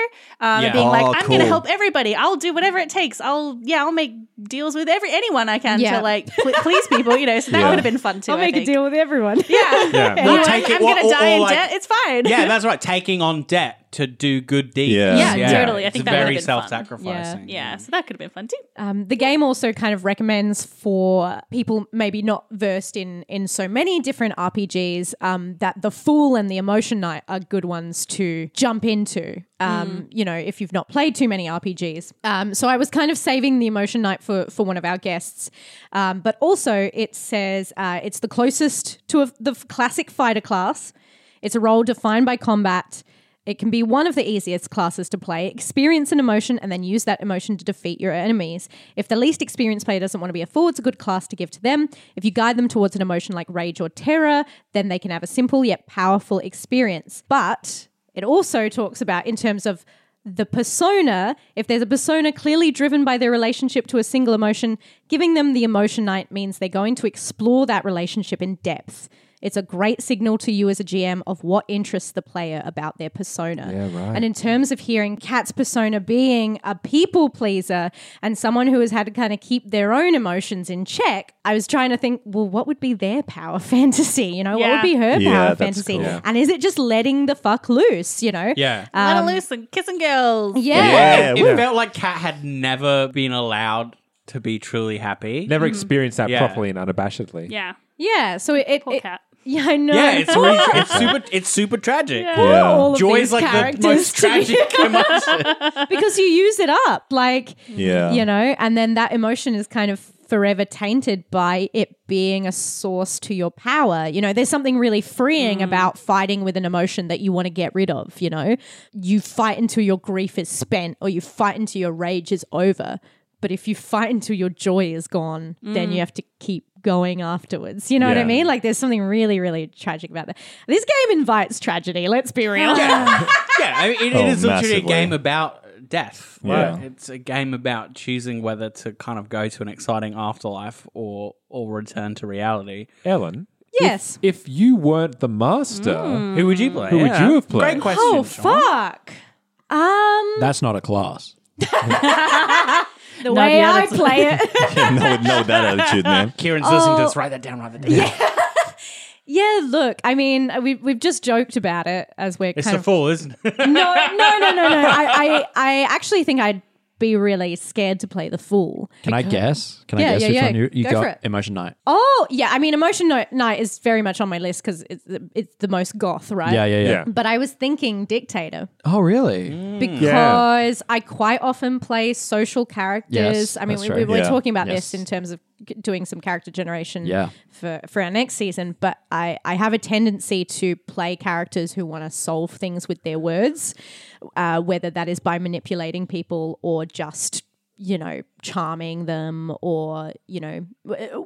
um, Yeah. and being like, Oh, I'm going to help everybody. I'll do whatever it takes. I'll yeah, I'll make deals with every anyone I can Yeah. to like pl- please people. You know. So that Yeah. would have been fun too. I'll I make a deal with everyone. Yeah. Yeah. Anyone, Well, take it- I'm well, gonna or- die or in like- debt. It's fine. yeah, that's right. Taking on debt to do good deeds. Yeah. Yeah, totally. I think it's that would've very been fun. self-sacrificing. Yeah, so that could have been fun too. Um, the game also kind of recommends for people maybe not versed in in so many different RPGs um, that the Fool and the Emotion Knight are good ones to jump into. Um, You know, if you've not played too many RPGs. Um, so I was kind of saving the Emotion Knight for for one of our guests, um, but also it says uh, it's the closest to a, the f- classic fighter class. It's a role defined by combat. It can be one of the easiest classes to play. Experience an emotion and then use that emotion to defeat your enemies. If the least experienced player doesn't want to be a fool, it's a good class to give to them. If you guide them towards an emotion like rage or terror, then they can have a simple yet powerful experience. But it also talks about, in terms of the persona, if there's a persona clearly driven by their relationship to a single emotion, giving them the emotion knight means they're going to explore that relationship in depth. It's a great signal to you as a GM of what interests the player about their persona. Yeah, right. And in terms of hearing Kat's persona being a people pleaser and someone who has had to kind of keep their own emotions in check, I was trying to think, well, what would be their power fantasy? You know, what would be her Yeah, power that's fantasy? cool. And is it just letting the fuck loose? You know? Yeah. Um, Let 'em loose and kissing girls. Yeah. Yeah. It woo. felt like Kat had never been allowed to be truly happy. Never mm-hmm. experienced that Yeah. properly and unabashedly. Yeah. Yeah. So it. it, Poor it- Kat. Yeah, I know. Yeah, it's re- it's super it's super tragic. Yeah. All of Joy these is like the characters most to be- tragic emotion. because you use it up. Like, Yeah. you know, and then that emotion is kind of forever tainted by it being a source to your power. You know, there's something really freeing mm. about fighting with an emotion that you want to get rid of, you know? You fight until your grief is spent or you fight until your rage is over. But if you fight until your joy is gone, then you have to keep going afterwards. You know what I mean? Like there's something really, really tragic about that. This game invites tragedy, let's be real. yeah, I mean, it, Oh, it is literally a game about death. Yeah. Right? It's a game about choosing whether to kind of go to an exciting afterlife or or return to reality. Ellen, yes. if you weren't the master, Who would you play? Who would you have played? Great question. Oh Sean. fuck. Um That's not a class. the way yeah, I play it. no, no, that attitude, man. Kieron's listening to this. Oh. Write that down. Write that down. Yeah, look, I mean, we've we've just joked about it as we're It's kind the of fool, isn't it? no, no, no, no, no. I, I, I actually think I'd be really scared to play the fool. Can I guess? Can Yeah, I guess yeah, which yeah. one you, you Go got? for it. Emotion Knight. Oh, yeah. I mean, Emotion No- Night is very much on my list because it's the, it's the most goth, right? Yeah, yeah, yeah. Yeah. But I was thinking Dictator Oh, really? Mm. because I quite often play social characters. Yes, I mean, that's we, true. we were Yeah. talking about Yes. this in terms of g- doing some character generation Yeah. for, for our next season. But I, I have a tendency to play characters who want to solve things with their words, uh, whether that is by manipulating people or just you know charming them or you know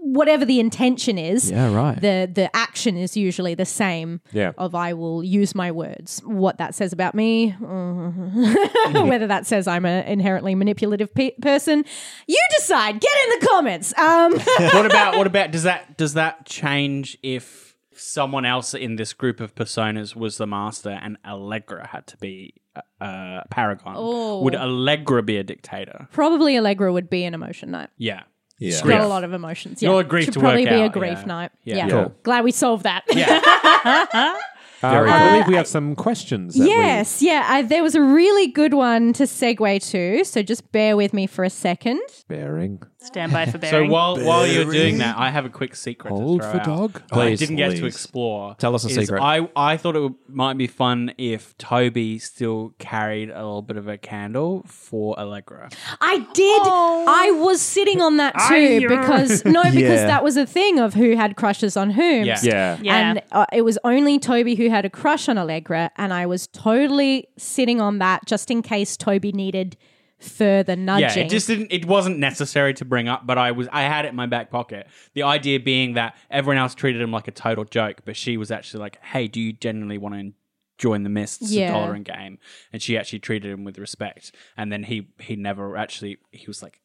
whatever the intention is Yeah, right. the the action is usually the same Yeah. of I will use my words. What that says about me, uh, whether that says I'm an inherently manipulative pe- person, you decide. Get in the comments. Um, what about what about does that does that change if someone else in this group of personas was the master and Allegra had to be uh, uh, Paragon? Oh. Would Allegra be a dictator? probably Allegra would be an emotion knight. Yeah. Yeah. She's Grief. got a lot of emotions. You'll yeah. agree Should to probably work be a grief yeah. knight. Yeah. Yeah. Cool. Glad we solved that. Yeah. Uh, Very I believe we have some questions. that we- Yes, yeah. Uh, there was a really good one to segue to, so just bear with me for a second. bearing. Stand by for Barry. so bearing. while while you're doing that, I have a quick secret. Hold to throw for out. dog. I Please, didn't get to please. explore. Tell us a is secret. I, I thought it would, might be fun if Toby still carried a little bit of a candle for Allegra. I did. I was sitting on that too because no, because Yeah. that was a thing of who had crushes on whom. Yeah. Yeah. Yeah. And uh, it was only Toby who had a crush on Allegra, and I was totally sitting on that just in case Toby needed further nudging. Yeah, it just didn't. It wasn't necessary to bring up, but I was. I had it in my back pocket. The idea being that everyone else treated him like a total joke, but she was actually like, "Hey, do you genuinely want to join the Mists Yeah. tolerant game?" And she actually treated him with respect. And then he he never actually. He was like,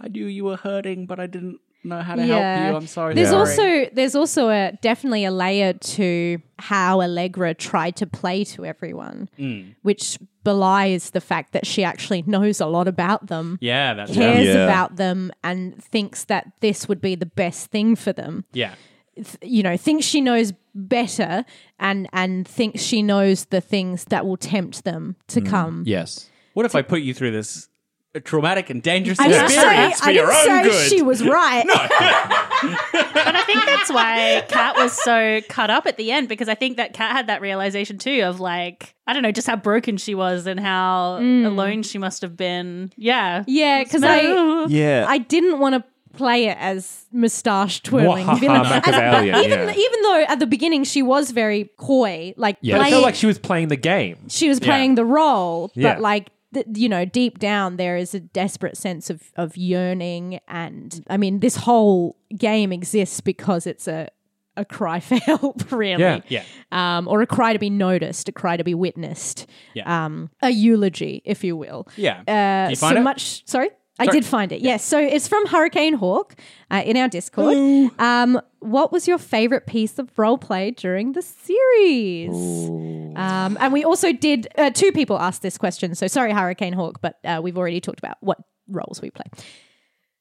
"I knew you were hurting, but I didn't know how to help you. I'm sorry." There's sorry." also there's also a definitely a layer to how Allegra tried to play to everyone, Mm. which belies the fact that she actually knows a lot about them. yeah, that's Cares Yeah. about them and thinks that this would be the best thing for them. yeah. you know thinks she knows better and and thinks she knows the things that will tempt them to Mm. come Yes. What if I put you through this traumatic and dangerous I didn't say, experience for I your didn't own say good? she was right. But I think that's why Kat was so cut up at the end because I think that Kat had that realization too of like I don't know just how broken she was and how mm. alone she must have been. Yeah, Yeah, because I Yeah. I didn't want to play it as moustache twirling Wahaha, villain. Machiavellian, even yeah. even though at the beginning she was very coy, like Yeah. But I playing, felt like she was playing the game. she was playing the role, but Yeah. like th- you know, deep down there is a desperate sense of of yearning, and I mean, this whole game exists because it's a a cry for help, really. Yeah. Yeah. Um, or a cry to be noticed, a cry to be witnessed. Yeah. Um, a eulogy, if you will. Yeah. Uh, you so it? much. Sorry. I Sorry. did find it. Yes. So it's from Hurricane Hawk uh, in our Discord. Um, what was your favorite piece of role play during the series? Um, and we also did, uh, two people asked this question. So sorry, Hurricane Hawk, but uh, we've already talked about what roles we play.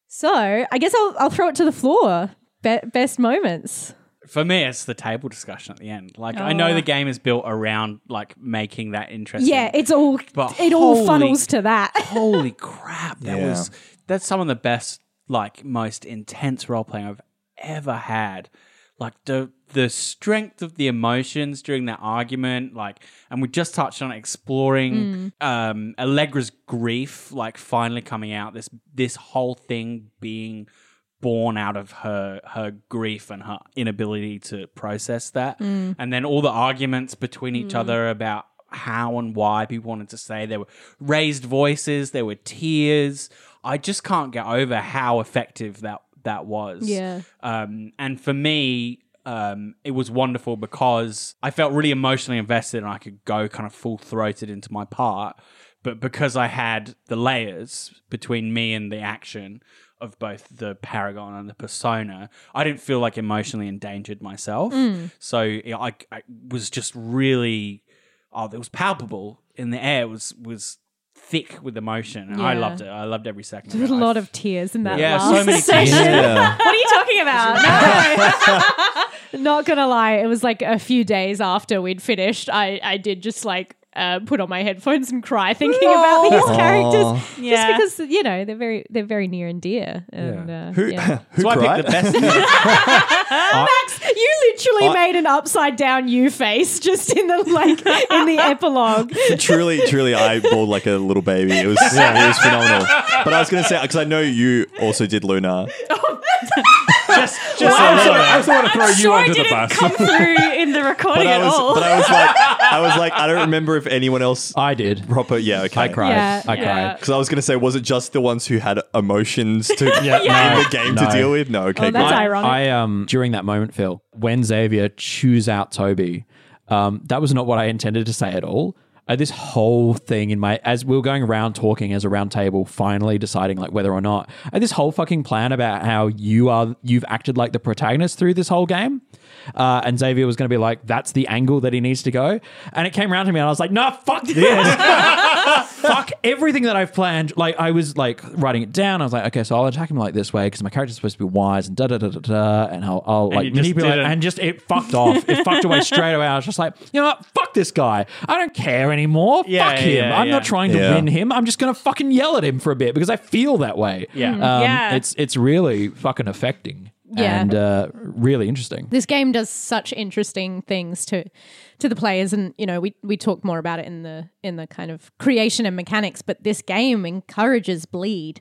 So I guess I'll, I'll throw it to the floor. Be- best moments. For me, it's the table discussion at the end. Like, I know the game is built around like making that interesting. Yeah, it's all, But it all holy- funnels to that. holy crap! That Yeah. was that's some of the best, like, most intense role playing I've ever had. Like the the strength of the emotions during that argument, like, and we just touched on exploring um, Allegra's grief, like finally coming out. This this whole thing being born out of her her grief and her inability to process that. And then all the arguments between each other about how and why people wanted to say there were raised voices there were tears. I just can't get over how effective that that was. Yeah. um, and for me um, it was wonderful because I felt really emotionally invested and I could go kind of full throated into my part. But because I had the layers between me and the action of both the paragon and the persona, I didn't feel like emotionally endangered myself. Mm. So yeah, I, I was just really, oh, it was palpable in the air. It was was thick with emotion, and I loved it. I loved every second. There's a it. I lot of tears in that Yeah, last so many session. tears. Yeah. What are you talking about? No. Not gonna lie, it was like a few days after we'd finished. I I did just like. Uh, put on my headphones and cry thinking about these characters Yeah. just because you know they're very they're very near and dear and uh, Who, yeah. who So I cried? picked the best. Max, you literally I- made an upside down you face just in the like in the epilogue. truly, truly, I bawled like a little baby. It was, it was phenomenal. But I was going to say because I know you also did Luna. Just, just I also, so I also want to throw you sure under it the didn't bus. come through in the recording But I at was, all. but I was like, I was like, I don't remember if anyone else I did. proper. Yeah, okay. I cried. Yeah, I yeah. cried. Because I was going to say, was it just the ones who had emotions to Yeah, in the game no. to deal with? No, okay. Oh, that's good. I, ironic. I um during that moment, Phil, when Xavier chews out Toby, um, that was not what I intended to say at all. Had this whole thing in my as we were going around talking as a round table, finally deciding like whether or not I this whole fucking plan about how you are you've acted like the protagonist through this whole game. Uh, and Xavier was going to be like, "That's the angle that he needs to go." And it came around to me, and I was like, "Nah, fuck this, fuck everything that I've planned." Like I was like writing it down. I was like, "Okay, so I'll attack him like this way because my character's supposed to be wise and da da da da da." And I'll, I'll you like just manipulate, didn't. and just it fucked off. It fucked away straight away. I was just like, you know what? Fuck this guy. I don't care anymore. Yeah, fuck yeah, him. yeah, I'm yeah. not trying to Yeah. win him. I'm just gonna fucking yell at him for a bit because I feel that way. Yeah. Um, Yeah. It's it's really fucking affecting. Yeah. And uh, really interesting. this game does such interesting things to to the players and you know we we talk more about it in the in the kind of creation and mechanics but this game encourages bleed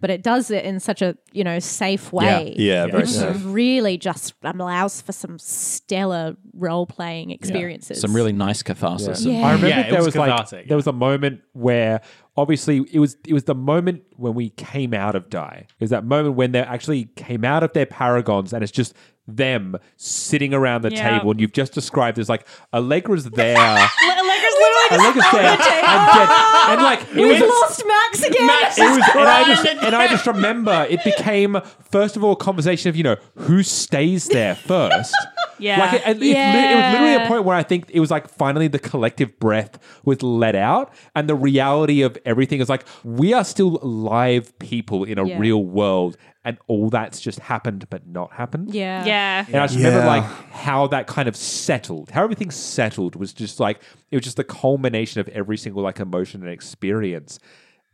but it does it in such a you know safe way Yeah, very which safe. really just allows for some stellar role playing experiences Some really nice catharsis. Yeah. I remember Yeah, it there was was, like cathartic, there was a moment where obviously it was it was the moment when we came out of die. It was that moment when they actually came out of their paragons and it's just them sitting around the Yeah. table and you've just described as like Allegra's there. Allegra's literally Allegra's there and, dead. and like it was lost max again it was, and I just and I just remember it became first of all a conversation of you know who stays there first. Yeah. like it, it, it it was literally a point where I think it was like finally the collective breath was let out, and the reality of everything is like we are still live people in a Yeah. real world, and all that's just happened but not happened. yeah yeah. And I just remember like how that kind of settled, how everything settled was just like it was just the culmination of every single like emotion and experience,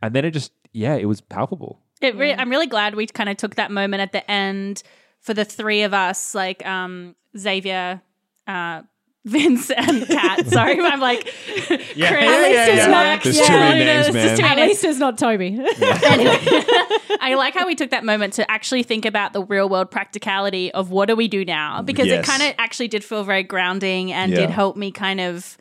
and then it just yeah, it was palpable. It re- I'm really glad we kind of took that moment at the end for the three of us, like um, Xavier, uh, Vince, and Kat. Sorry, I'm like, Yeah. Chris, Yeah, At least it's not Max, There's too many names, man. too at many names. least it's not Toby I like how we took that moment to actually think about the real world practicality of what do we do now because Yes. it kind of actually did feel very grounding and Yeah. did help me kind of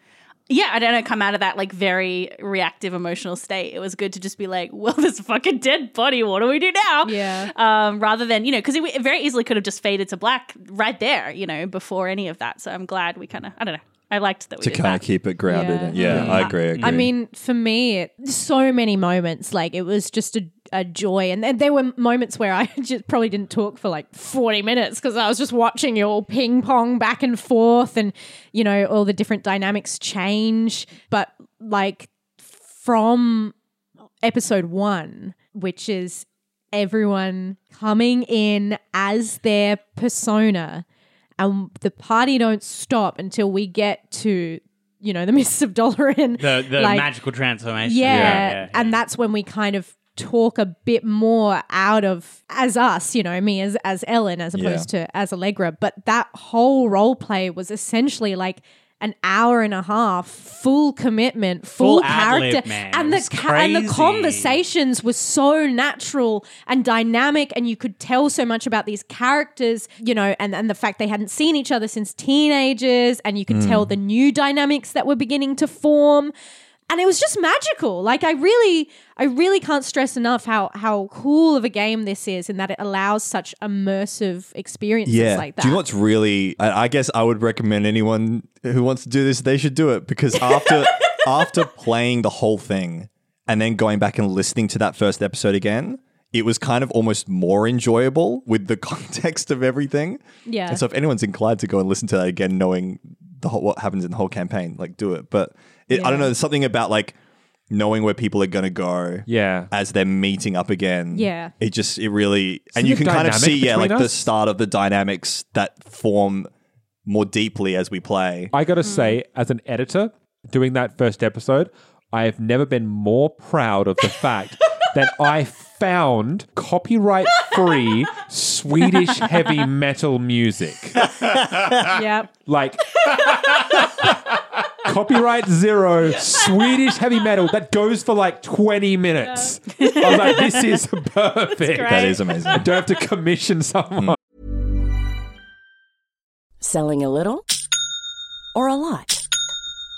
yeah, I don't know, come out of that like very reactive emotional state. It was good to just be like, well, there's a fucking dead body. What do we do now? Yeah. Um, rather than, you know, because it, it very easily could have just faded to black right there, you know, before any of that. So I'm glad we kind of, I don't know. I liked that we to kind of keep it grounded. Yeah. Yeah, I agree. I agree. I mean, for me, it, so many moments. Like it was just a, a joy, and then there were moments where I just probably didn't talk for like forty minutes because I was just watching you all ping pong back and forth, and you know all the different dynamics change. But like from episode one, which is everyone coming in as their persona and the party don't stop until we get to you know the mists of Doloran The the Like, magical transformation. yeah, and that's when we kind of talk a bit more out of as us you know me as as ellen as opposed to as allegra. But that whole role play was essentially like an hour and a half full commitment full, Full character. and the ca- and the conversations were so natural and dynamic and you could tell so much about these characters you know and and the fact they hadn't seen each other since teenagers and you could tell the new dynamics that were beginning to form and it was just magical like i really i really can't stress enough how how cool of a game this is and that it allows such immersive experiences yeah. like that Do you know what's really? I, I guess I would recommend anyone who wants to do this, they should do it because after after playing the whole thing and then going back and listening to that first episode again. It was kind of almost more enjoyable with the context of everything. Yeah. And so, if anyone's inclined to go and listen to that again, knowing the whole, what happens in the whole campaign, like do it. But it, I don't know. There's something about like knowing where people are going to go Yeah. as they're meeting up again. Yeah. It just, it really, and you can kind of see, yeah, like between the start of the dynamics that form more deeply as we play. I got to hmm. say, as an editor doing that first episode, I have never been more proud of the fact that I found copyright free Swedish heavy metal music. yep. Like copyright zero Swedish heavy metal that goes for like 20 minutes. I was like, this is perfect. That is amazing. I don't have to commission someone. Mm. Selling a little or a lot?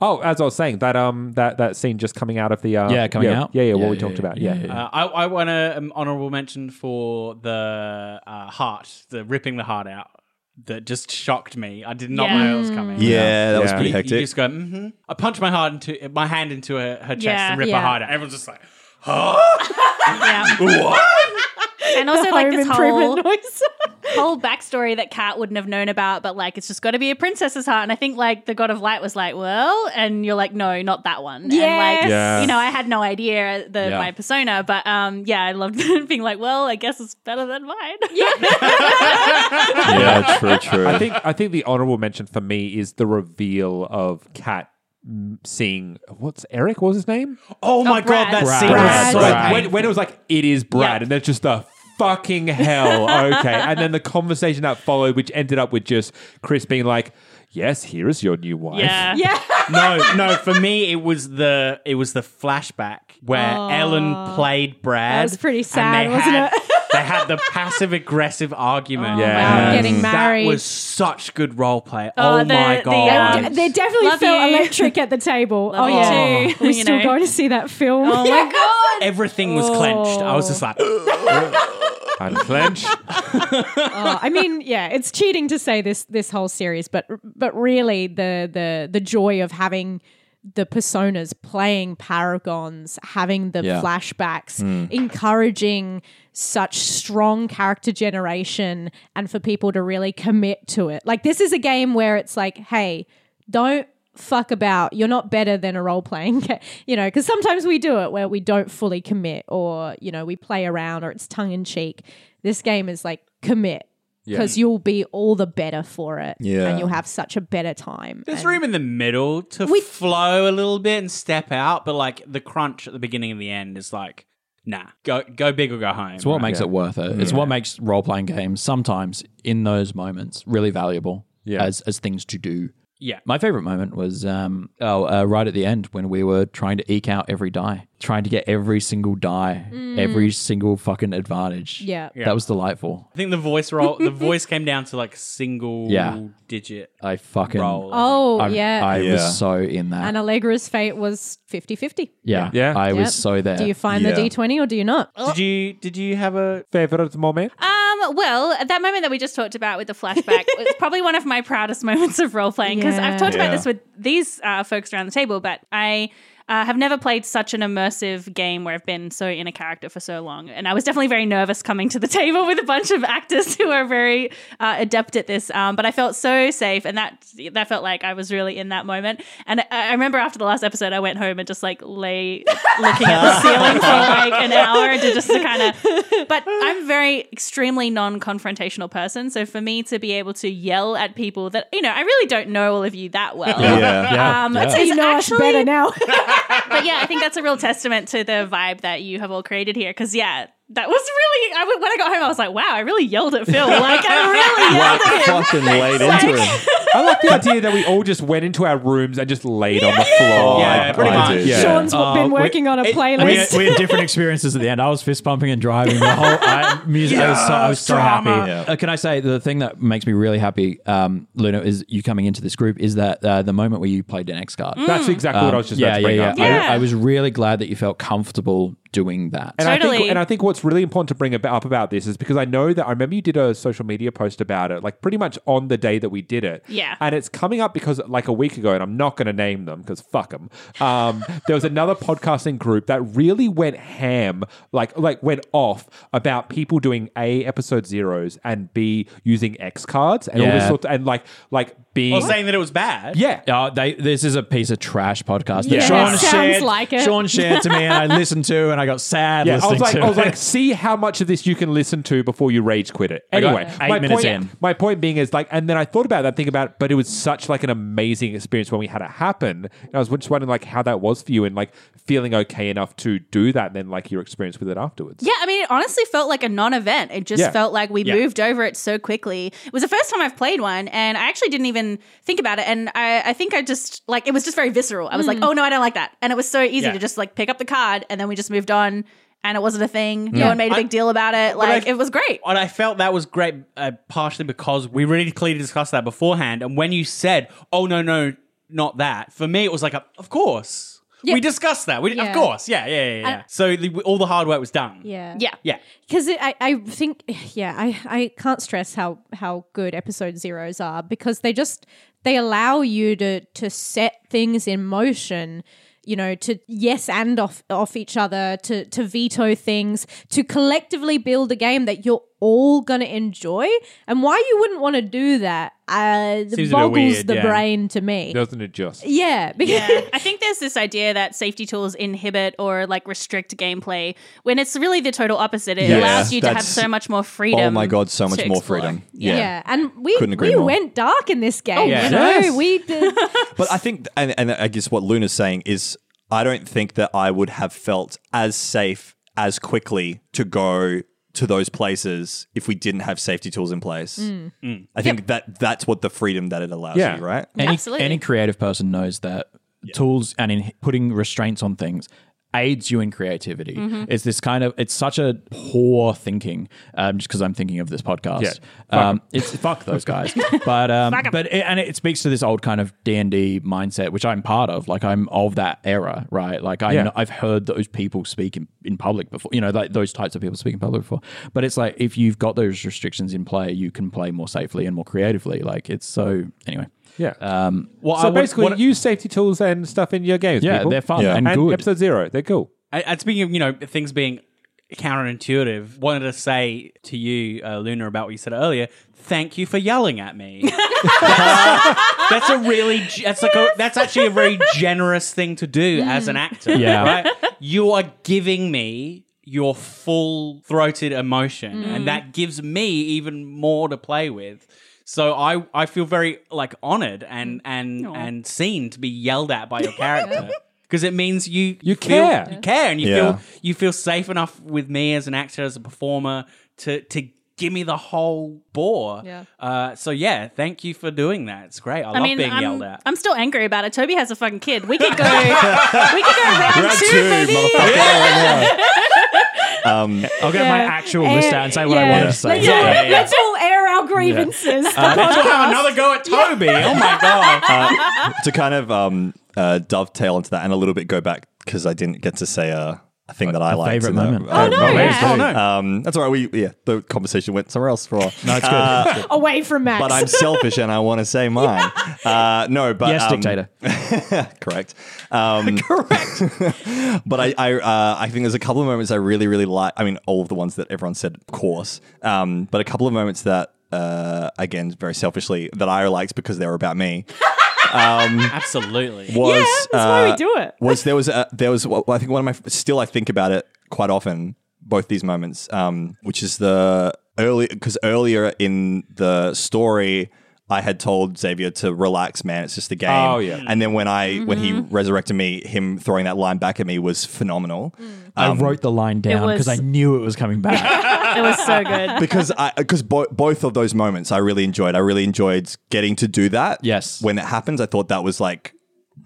Oh, as I was saying, that um that that scene just coming out of the uh, Yeah, coming yeah, out? Yeah, yeah, what Yeah, we yeah, talked yeah, about. yeah, Yeah, yeah. Uh, I, I want to um, honorable mention for the uh, heart, the ripping the heart out. That just shocked me. I did not Yeah. know it was coming. Yeah, that was Yeah. pretty You, you hectic. just go, mm-hmm. I punch my heart into my hand into her, her chest Yeah. and rip Yeah. her heart out. Everyone's just like, Yeah. And also like this whole noise. whole backstory that Kat wouldn't have known about, but like it's just got to be a princess's heart. And I think like the God of Light was like, well, and you're like, no, not that one. And Yes. like, Yeah. you know, I had no idea the Yeah. my persona, but um, yeah, I loved being like, well, I guess it's better than mine. Yeah. yeah, true, true. I think I think the honorable mention for me is the reveal of Kat seeing what's Eric? What was his name? oh my Brad. god, that Brad. scene Brad. was so Brad. When, when it was like, it is Brad, Yeah. and then just the fucking hell. Okay, and then the conversation that followed, which ended up with just Chris being like, "Yes, here is your new wife." yeah. yeah. no, no. For me, it was the it was the flashback where Ellen played Brad. That was pretty sad, wasn't had, it? they had the passive aggressive argument. Yeah. Wow, getting married. That was such good role play. Oh, Oh, the- my the, god! um, they definitely Love felt you. electric at the table. Love oh yeah, too, we're still know. going to see that film. Oh my god. Everything was clenched. I was just like, Unclench. Oh, I mean, yeah, it's cheating to say this this whole series, but but really the the the joy of having the personas playing paragons, having the Yeah. flashbacks, hmm. encouraging such strong character generation, and for people to really commit to it. Like this is a game where it's like, hey, don't fuck about. You're not better than a role playing game, you know, because sometimes we do it where we don't fully commit, or you know, we play around, or it's tongue in cheek. This game is like commit because you'll be all the better for it, Yeah. and you'll have such a better time. there's And- room in the middle to We- flow a little bit and step out, but like the crunch at the beginning and the end is like, nah, go go big or go home. It's what makes it worth it. Mm. It's what makes role playing games sometimes in those moments really valuable Yeah. as as things to do. Yeah. My favorite moment was um, oh, uh, right at the end when we were trying to eke out every die, trying to get every single die, every single fucking advantage. Yeah. Yeah. That was delightful. I think the voice roll, the voice came down to like single Yeah. digit I fucking. roll. Oh I, yeah, I Yeah. was so in that. and Allegra's fate was 50-50. yeah. Yeah. I Yep. was so there. Do you find Yeah. the D twenty or do you not? Did you did you have a Favorite moment? Um, well, at that moment that we just talked about with the flashback, it's probably one of my proudest moments of role playing because Yeah. I've talked Yeah. about this with these uh, folks around the table, but I uh, have never played such an immersive game where I've been so in a character for so long. And I was definitely very nervous coming to the table with a bunch of actors who are very uh, adept at this. Um, but I felt so safe, and that that felt like I was really in that moment. And I, I remember after the last episode, I went home and just like lay looking at the ceiling for like an hour to just to kind of. But I'm very extremely non-confrontational person, so for me to be able to yell at people that you know I really don't know all of you that well. Yeah. Yeah. Um, Yeah. is So you know us actually- better now. But yeah, I think that's a real testament to the vibe that you have all created here. Because yeah, that was really. I, when I got home, I was like, wow, I really yelled at Phil. Like I really yelled at him. fucking laid into him. I like the idea that we all just went into our rooms and just laid on the floor. Yeah, I- pretty I much. did. Yeah. Sean's Uh, been we- working on a We had, playlist. we had different experiences at the end. I was fist pumping and driving the whole I, music. I was so, I was so happy. Yeah. Uh, can I say the thing that makes me really happy, um, Luna, is you coming into this group is that uh, the moment where you played an X card. That's exactly what I was just about yeah, to bring yeah, up. yeah. I- Yeah. I, was really glad that you felt comfortable doing that. And I think, and I think what's really important to bring ab- up about this is because I know that I remember you did a social media post about it, like pretty much on the day that we did it. Yeah. And it's coming up because like a week ago, and I'm not going to name them because fuck them. Um, there was another podcasting group that really went ham, like like went off about people doing a episode zeros and b using X cards and all this sort of, and like like being Or saying that it was bad. yeah. Uh, they, this is a piece of trash podcast that Yeah. Sean Sounds shared. like it. Sean shared to me, and I listened to, and I got sad Yeah, I listening was like, to. I was it. like, see how much of this you can listen to before you rage quit it. I got Anyway, eight my minutes point, in. My point being is like, and then I thought about that, thinking about, it, but it was such like an amazing experience when we had it happen. And I was just wondering like how that was for you and like feeling okay enough to do that, and then like your experience with it afterwards. Yeah, I mean, it honestly felt like a non-event. It just Yeah. felt like we Yeah. moved over it so quickly. It was the first time I've played one, and I actually didn't even think about it. And I, I think I just like it was just very visceral. I was like, oh no, I don't like that, and it was so easy Yeah. to just like pick up the card, and then we just moved on, and it wasn't a thing. No Yeah. one made a big I- deal about it. But I- Like it was great. And I felt that was great, uh, partially because we really clearly discussed that beforehand. And when you said, "Oh no, no, not that," for me it was like, a, "Of course, we discussed that. We, Yeah. Of course, yeah, yeah, yeah." yeah. so the, all the hard work was done. yeah. Yeah, yeah. because I, I think yeah I, I can't stress how how good episode zeros are because they just they allow you to to set things in motion you know to yes and off off each other to to veto things to collectively build a game that you're all gonna enjoy and why you wouldn't want to do that uh Seems a bit boggles weird, the yeah. brain to me Doesn't it just? yeah because Yeah, I think there's this idea that safety tools inhibit or like restrict gameplay when it's really the total opposite. It Yeah, allows you to have so much more freedom. Oh my god, so much more freedom. yeah. Yeah. and we Couldn't agree we more. went dark in this game yeah. you know Yes. we did But I think, and, and I guess what Luna's saying is, I don't think that I would have felt as safe as quickly to go to those places if we didn't have safety tools in place. Mm. Mm. I think that that's what the freedom that it allows Yeah. you, right? any, Absolutely. any creative person knows that tools and in putting restraints on things aids you in creativity. Mm-hmm. It's this kind of it's such a poor thinking. Um, just because I'm thinking of this podcast. Yeah. Fuck Um, it's fuck those guys. but um, but it, and it speaks to this old kind of D and D mindset, which I'm part of. Like I'm of that era, right? Like I Yeah. know, I've heard those people speak in, in public before. You know, like those types of people speak in public before. But it's like if you've got those restrictions in play, you can play more safely and more creatively. Like it's so anyway. Yeah. Um, Well, so I would- basically, what- use safety tools and stuff in your games. yeah, people. they're fun Yeah. and, and good. episode zero, they're cool. And, and speaking of, you know, things being counterintuitive, wanted to say to you, uh, Luna, about what you said earlier. Thank you for yelling at me. that's, that's a really, ge- that's like a, that's actually a very generous thing to do as an actor. Yeah. right. You are giving me your full throated emotion, and that gives me even more to play with. So I, I feel very like honored and and and seen to be yelled at by your character because it means you You feel- care. you care and you Yeah. feel you feel safe enough with me as an actor as a performer to to give me the whole bore. Yeah. Uh, so yeah, thank you for doing that. It's great. I, I love mean, being I'm, yelled at. I'm still angry about it. Toby has a fucking kid. We could go. we could go round, Round two, two, baby. motherfucker. Um, I'll get my actual list out and say what I Yeah. wanted to say. Let's, Yeah, all, yeah, yeah. let's all air our grievances. The Let's all have another go at Toby. Oh my god. uh, to kind of um, uh, dovetail into that and a little bit go back because I didn't get to say uh, a thing that I liked. favorite in the- moment. Oh, no. moments. Yeah. Oh, no. Um, that's all right. We yeah, the conversation went somewhere else for a while. No, it's good. Uh, Away from Max. but I'm selfish and I want to say mine. Uh, no, but yes, um, dictator. correct. Um, correct. but I, I, uh, I think there's a couple of moments I really, really like. I mean, all of the ones that everyone said, of course. Um, but a couple of moments that, uh, again, very selfishly, that I liked because they were about me. Absolutely. Was Yeah, that's why we uh, do it. Was there was a, there was well, I think one of my still I think about it quite often. Both these moments, um, which is the early because earlier in the story. I had told Xavier to relax, man. It's just a game. Oh, yeah. And then when I when he Mm-hmm. resurrected me, him throwing that line back at me was phenomenal. Mm. I wrote the line down was- because I knew it was coming back. It was so good. because I because bo- both of those moments I really enjoyed. I really enjoyed getting to do that. Yes. when it happens, I thought that was like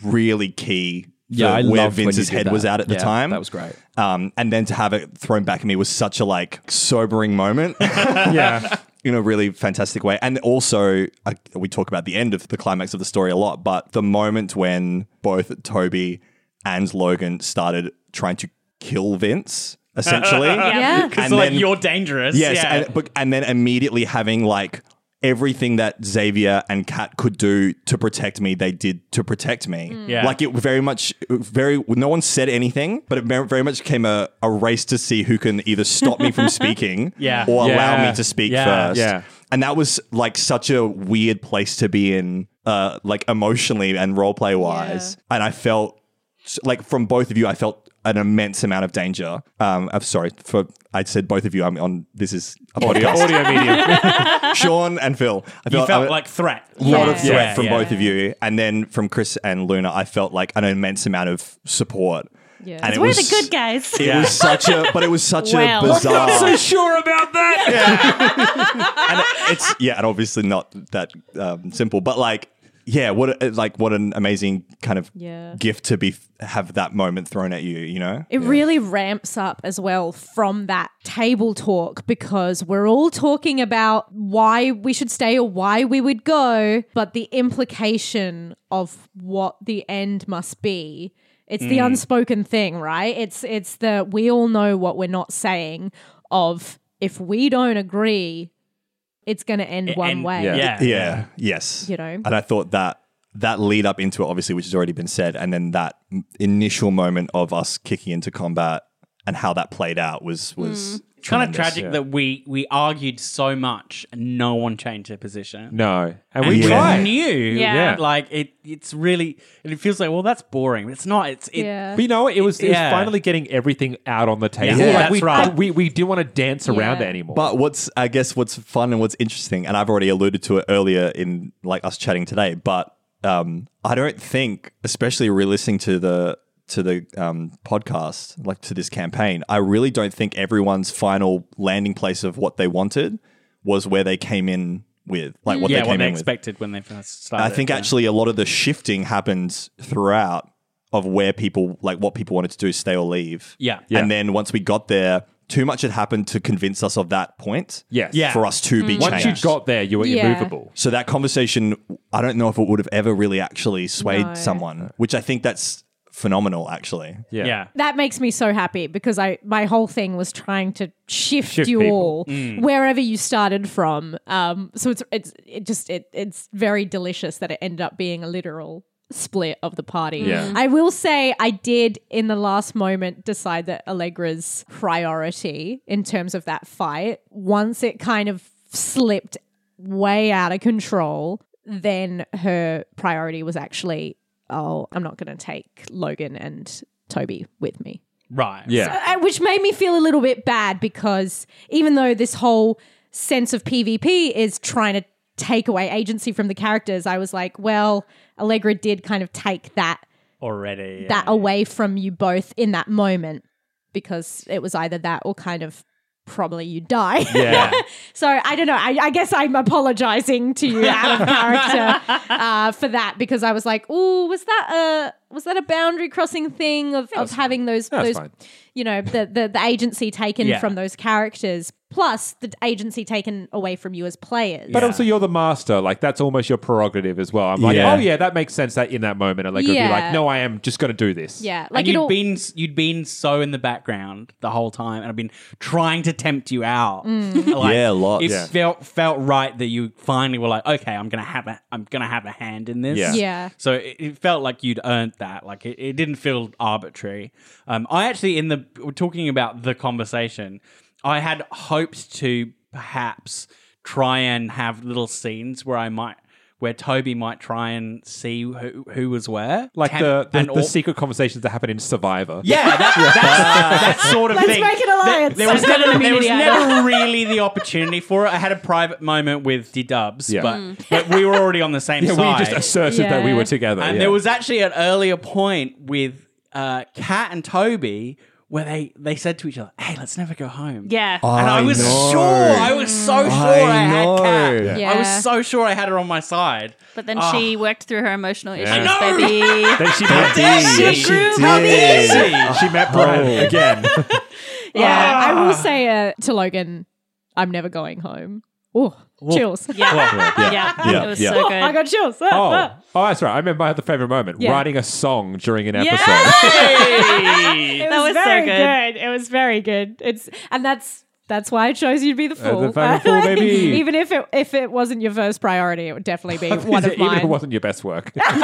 really key. Yeah, I where Vince's head that. was at at the Yeah, time. that was great. Um, and then to have it thrown back at me was such a like sobering moment. yeah. in a really fantastic way. And also, I, we talk about the end of the climax of the story a lot, but the moment when both Toby and Logan started trying to kill Vince, essentially. Yeah. Because And like then- you're dangerous. Yes, Yeah. and, but, and then immediately having like everything that Xavier and Kat could do to protect me, they did to protect me. Yeah. Like it very much, very, no one said anything, but it very very much became a, a race to see who can either stop me from speaking Yeah. or allow me to speak Yeah. first. Yeah. And that was like such a weird place to be in, uh, like emotionally and role play wise. And I felt like from both of you, I felt an immense amount of danger. Um, I'm sorry for I said both of you. I'm on. This is a Audio, podcast. audio medium. Sean and Phil. I you felt a like threat. lot of threat Yeah, from yeah. both of you, and then from Chris and Luna, I felt like an immense amount of support. Yeah. And it We're was, the good guys. It was such a, but it was such Well. a bizarre. so sure about that. Yeah. and it's yeah, and obviously not that um, simple, but like yeah, what a, like what an amazing kind of Yeah. gift to be have that moment thrown at you, you know? It really ramps up as well from that table talk because we're all talking about why we should stay or why we would go, but the implication of what the end must be. It's the mm. unspoken thing, right? It's it's the we all know what we're not saying of if we don't agree, it's going to end one and- way. yeah. Yeah. Yeah, yes. You know? And I thought that that lead up into it, obviously, which has already been said, and then that m- initial moment of us kicking into combat and how that played out was was It's kind of tremendous. tragic that we we argued so much and no one changed their position. No. And And we we tried. knew, Yeah. Yeah. like it. It's really, and it feels like, well, that's boring. It's not. It's it, Yeah. But you know, it was it was Yeah. finally getting everything out on the table. Yeah, Like, that's we, right. We we didn't want to dance around it anymore. But what's I guess what's fun and what's interesting, and I've already alluded to it earlier in like us chatting today, but um, I don't think, especially re-listening to the to the um, podcast, like to this campaign, I really don't think everyone's final landing place of what they wanted was where they came in with, like what yeah, they came what they in with. expected when they first started. I think yeah. actually a lot of the shifting happens throughout of where people like what people wanted to do, stay or leave. Yeah. Yeah. And then once we got there, too much had happened to convince us of that point. Yes. Yeah. For us to be Once you changed. got there, you were Yeah. immovable. so that conversation, I don't know if it would have ever really actually swayed No. someone, which I think that's phenomenal actually. Yeah. yeah. that makes me so happy because I my whole thing was trying to shift, Shift you people. all wherever you started from. Um, so it's it's it just it it's very delicious that it ended up being a literal split of the party. Yeah. I will say I did in the last moment decide that Allegra's priority in terms of that fight once it kind of slipped way out of control then her priority was actually oh I'm not going to take Logan and Toby with me Right. Yeah. uh, which made me feel a little bit bad because even though this whole sense of PvP is trying to take away agency from the characters, I was like, well, Allegra did kind of take that Already. that away from you both in that moment because it was either that or kind of probably you die. Yeah. so I don't know. I, I guess I'm apologizing to you out of character uh, for that because I was like, "Oh, was that a was that a boundary crossing thing of, of having those those fine. you know the, the the agency taken Yeah. from those characters?" Plus the agency taken away from you as players. But also, you're the master. Like that's almost your prerogative as well. I'm like, Yeah. oh yeah, that makes sense. That in that moment, and like, it'll be Yeah. like, no, I am just going to do this. yeah, Like like and you'd it'll been you'd been so in the background the whole time, and I've been trying to tempt you out. Like, Yeah, lots. It Yeah. felt felt right that you finally were like, okay, I'm gonna have a I'm gonna have a hand in this. Yeah. Yeah. So it, it felt like you'd earned that. Like it, it didn't feel arbitrary. Um, I actually in the we're talking about the conversation. I had hoped to perhaps try and have little scenes where I might. Where Toby might try and see who, who was where, Like Temp- the the, and the all- secret conversations that happen in Survivor. yeah, that, that's that sort of Let's thing. make an alliance. There, there was, Let's get an never, there was never really the opportunity for it. I had a private moment with D Dubs, Yeah. but, but we were already on the same Yeah, side. we just asserted that we Yeah. were together. and yeah. there was actually an earlier point with uh, Kat and Toby where they, they said to each other, "Hey, let's never go home." Yeah. And I, I was know. sure, I was so sure I, had know. Kat. Yeah. I was so sure I had her on my side. But then Ah. she worked through her emotional issues, I know! baby. Then she met, did. She She grew did. she met Brad Oh. again. yeah. I Ah. will say uh, to Logan, I'm never going home. Oh, chills. Yeah. Yeah. Yeah. Yeah. It was Yeah. so Oh, good. I got chills. Oh, oh, that's right. I remember my other favorite moment: Yeah. writing a song during an Yeah. episode. it That was so very good. It was very good. It's and that's that's why I chose you to be the Uh, fool. the fucking fool, baby. Even if it if it wasn't your first priority, it would definitely be one of Even if it mine. wasn't your best work. no, no,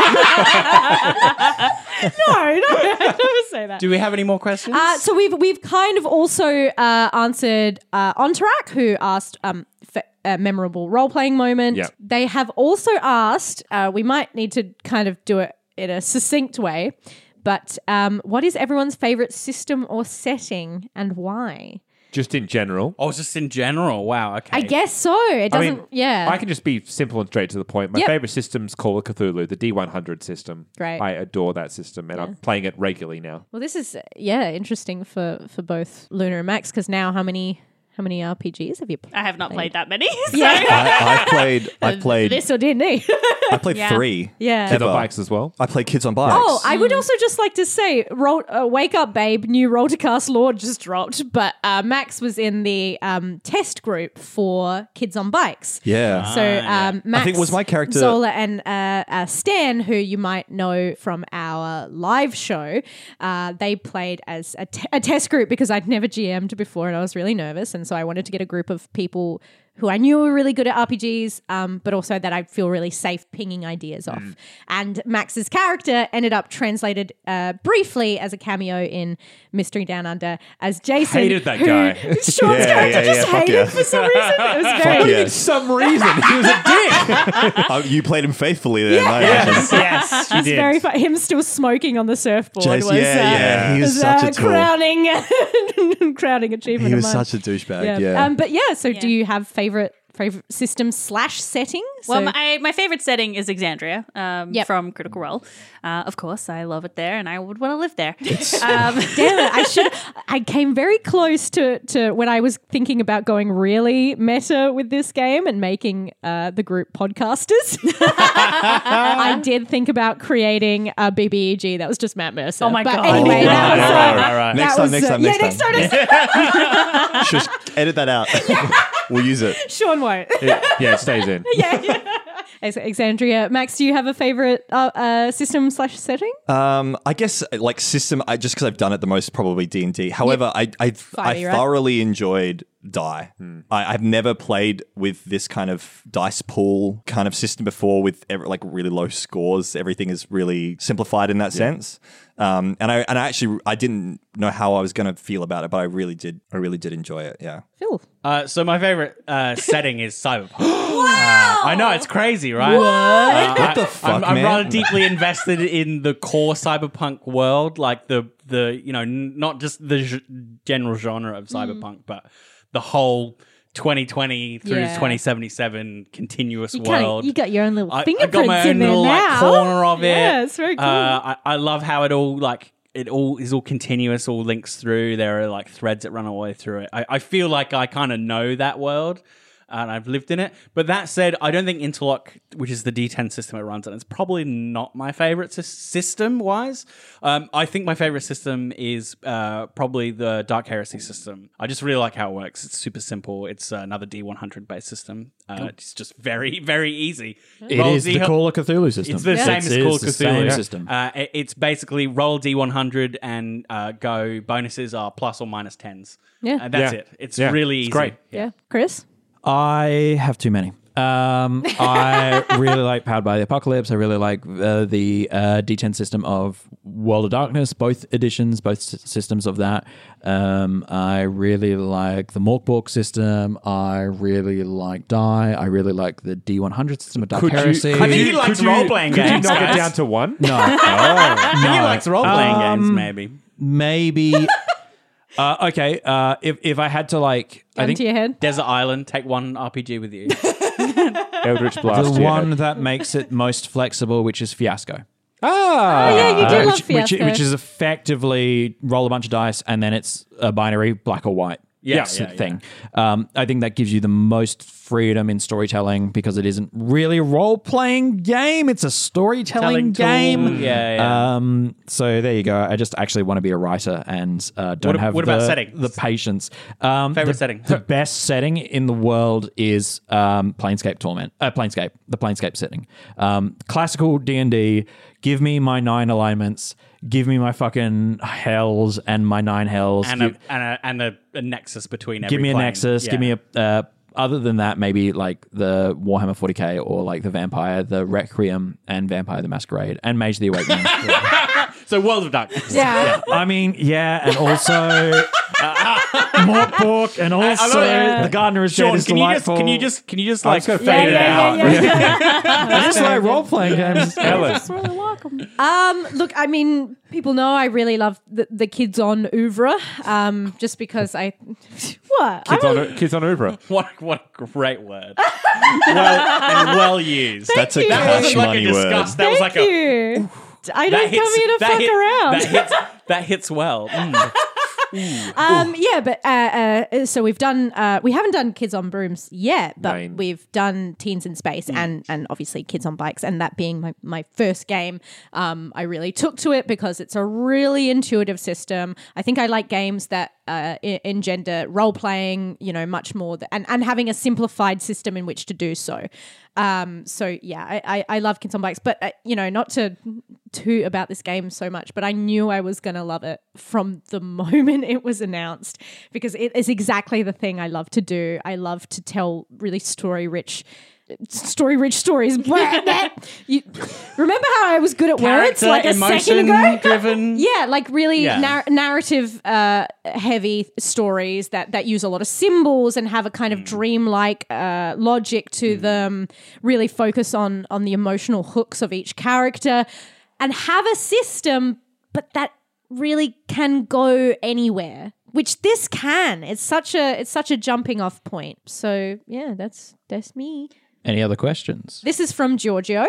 I never say that. Do we have any more questions? Uh, so we've we've kind of also uh, answered uh, Onterac, who asked um, f- a memorable role playing moment. Yeah. They have also asked. Uh, we might need to kind of do it in a succinct way, but um, what is everyone's favorite system or setting and why? just in general. oh, just in general. Wow. Okay. I guess so. It I doesn't. mean, yeah. I can just be simple and straight to the point. My Yep. favorite system's Call of Cthulhu, the D100 system. Great. I adore that system, and I'm playing it regularly now. Well, this is yeah interesting for for both Luna and Max because now how many how many RPGs have you? Played? I have not played that many. so- Yeah. I, I played. I played. this or D&D. I played Yeah. three. yeah. Kids on bikes as well. I played Kids on Bikes. Oh, I would also just like to say, roll, uh, wake up, babe! New Role to Cast Lord just dropped, but uh, Max was in the um, test group for Kids on Bikes. yeah. So um, Max, I think was my character- Zola and uh, uh, Stan, who you might know from our live show. Uh, they played as a, te- a test group because I'd never GM'd before and I was really nervous, and so I wanted to get a group of people who I knew were really good at RPGs, um, but also that I'd feel really safe pinging ideas off. And Max's character ended up translated uh, briefly as a cameo in Mystery Down Under as Jason. Hated that who- guy. Sean's Yeah, character yeah, just yeah, hated yeah. for some reason. It was very. Fuck yeah. For some reason, he was a dick. Oh, you played him faithfully then. I imagine. yes, she did. very fun. Him still smoking on the surfboard Jace- was, yeah, uh, yeah, he was was, such uh, a tool. crowning, crowning achievement. He of was mine. such a douchebag. Yeah. Um, but yeah. So, do you have favorite favorite system slash setting? Well, my, my favorite setting is Exandria um, Yep. from Critical Role. Uh, of course, I love it there, and I would want to live there. um, Damn it! I should. I came very close to to when I was thinking about going really meta with this game and making uh, the group podcasters. I did think about creating a BBEG that was just Matt Mercer. Oh my but God. Anyway, Oh, that right, was, right, uh, right, right. that Next time, was, next uh, time, yeah, next next time. time. next- Shush, edit that out. we'll use it. Sean won't. It- yeah, it stays in. yeah. yeah. Ex- Exandria, Max, do you have a favorite uh, uh, system slash setting? Um, I guess like system. I just because I've done it the most, probably D and D. However, I I, I 5e, right? thoroughly enjoyed die. I, I've never played with this kind of dice pool kind of system before with ever, like really low scores. Everything is really simplified in that sense. Um, and I and I actually I didn't know how I was going to feel about it, but I really did. I really did enjoy it. Yeah. Phil. Uh, so my favorite uh, setting is cyberpunk. wow! I know it's crazy, right? What, What the fuck, I'm, I'm rather deeply invested in the core cyberpunk world, like the the you know n- not just the g- general genre of cyberpunk, but the whole 2020 through Yeah. 2077 continuous You, kinda- world. you got your own little I, I fingerprints got my own in there little now. like corner of it. Yeah, it's very cool. Uh, I, I love how it all like it all is all continuous, all links through. There are like threads that run all the way through it. I, I feel like I kind of know that world. And I've lived in it. But that said, I don't think Interlock, which is the D10 system it runs on, it's probably not my favorite system wise. Um, I think my favorite system is uh, probably the Dark Heresy system. I just really like how it works. It's super simple. It's another D100 based system. Uh, It's just very, very easy. It Roll is the Call of Cthulhu system. It's the Yeah. same It as Call of the Cthulhu same system. Uh, it- it's basically roll D100 and uh, go bonuses are plus or minus tens. Yeah. And that's Yeah. it. It's Yeah. really It's easy. great. Yeah. Chris? I have too many. Um, I really like Powered by the Apocalypse. I really like uh, the uh, D10 system of World of Darkness, both editions, both s- systems of that. Um, I really like the Morkborg system. I really like Die. I really like the D100 system of Dark Could you- Heresy. could I think you- he likes role-playing could you games, knock it guys. down to one? No. I think he likes role playing games, Um, maybe. Maybe. Uh, okay. Uh, if if I had to like, I Gun think to your head. Desert Island, take one RPG with you. Eldritch Blast. the yeah. one that makes it most flexible, which is Fiasco. Ah, Oh, yeah, you do Uh, love which, which, Fiasco. which is effectively roll a bunch of dice and then it's a binary black or white. Yeah, s- yeah, thing. Um, I think that gives you the most freedom in storytelling because it isn't really a role playing game; it's a storytelling Telling tool. game. Yeah, yeah. Um, so there you go. I just actually want to be a writer and uh, don't What- have what the, about setting? the patience. Um, Favorite the, setting? The best setting in the world is um, Planescape Torment. Uh, Planescape, the Planescape setting. Um, classical D and D. Give me my nine alignments. Give me my fucking hells and my nine hells. and Give- a, and, a, and a, a nexus between every give me a plane. nexus. Yeah. Give me a. Uh, other than that, maybe like the Warhammer 40k or like the Vampire, the Requiem, and Vampire the Masquerade, and Mage the Awakening. So World of Darkness. Yeah. I mean, yeah, and also Morkborg, and also love it. the Gardener is Sean, dead is can you just delightful. can you just can you just like was gonna fade fade it it out? Yeah, yeah, yeah. I just like role playing games. Ellen. really welcome. Um, look, I mean, people know I really love the, the kids on oeuvre. Um, just because I what Kids I'm on, a- kids on oeuvre. What what a great word. well and well used. That's a you. that cash wasn't like a money word. disgust. That was Thank like a you. I don't hits, come here to fuck hit- around. That hits that hits well. Mm. Um, yeah, but uh, uh, so we've done. Uh, we haven't done kids on brooms yet, but Nine. we've done teens in space and and obviously kids on bikes. And that being my my first game, um, I really took to it because it's a really intuitive system. I think I like games that uh, engender role playing. You know, much more th- and and having a simplified system in which to do so. Um, so yeah, I, I, I love kids on bikes, but uh, you know, not to toot about this game so much, but I knew I was gonna love it from the moment it was announced because it is exactly the thing I love to do. I love to tell really story rich. Story rich stories. you remember how I was good at words like a second ago? driven. Yeah, like really Yeah. nar- narrative uh, heavy stories that that use a lot of symbols and have a kind of dreamlike uh, logic to them. Really focus on on the emotional hooks of each character and have a system, but that really can go anywhere. Which this can. It's such a it's such a jumping off point. So yeah, that's that's me. Any other questions? This is from Giorgio.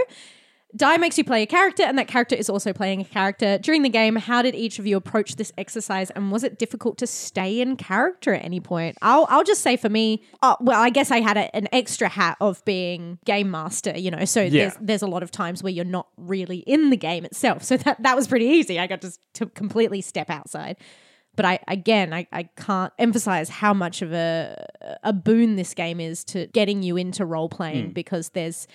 Die makes you play a character, and that character is also playing a character. During the game, how did each of you approach this exercise, and was it difficult to stay in character at any point? I'll, I'll just say for me, uh, well, I guess I had a, an extra hat of being game master, you know, so there's, there's a lot of times where you're not really in the game itself. So that, that was pretty easy. I got to, to completely step outside. But I again, I, I can't emphasize how much of a a boon this game is to getting you into role playing because there's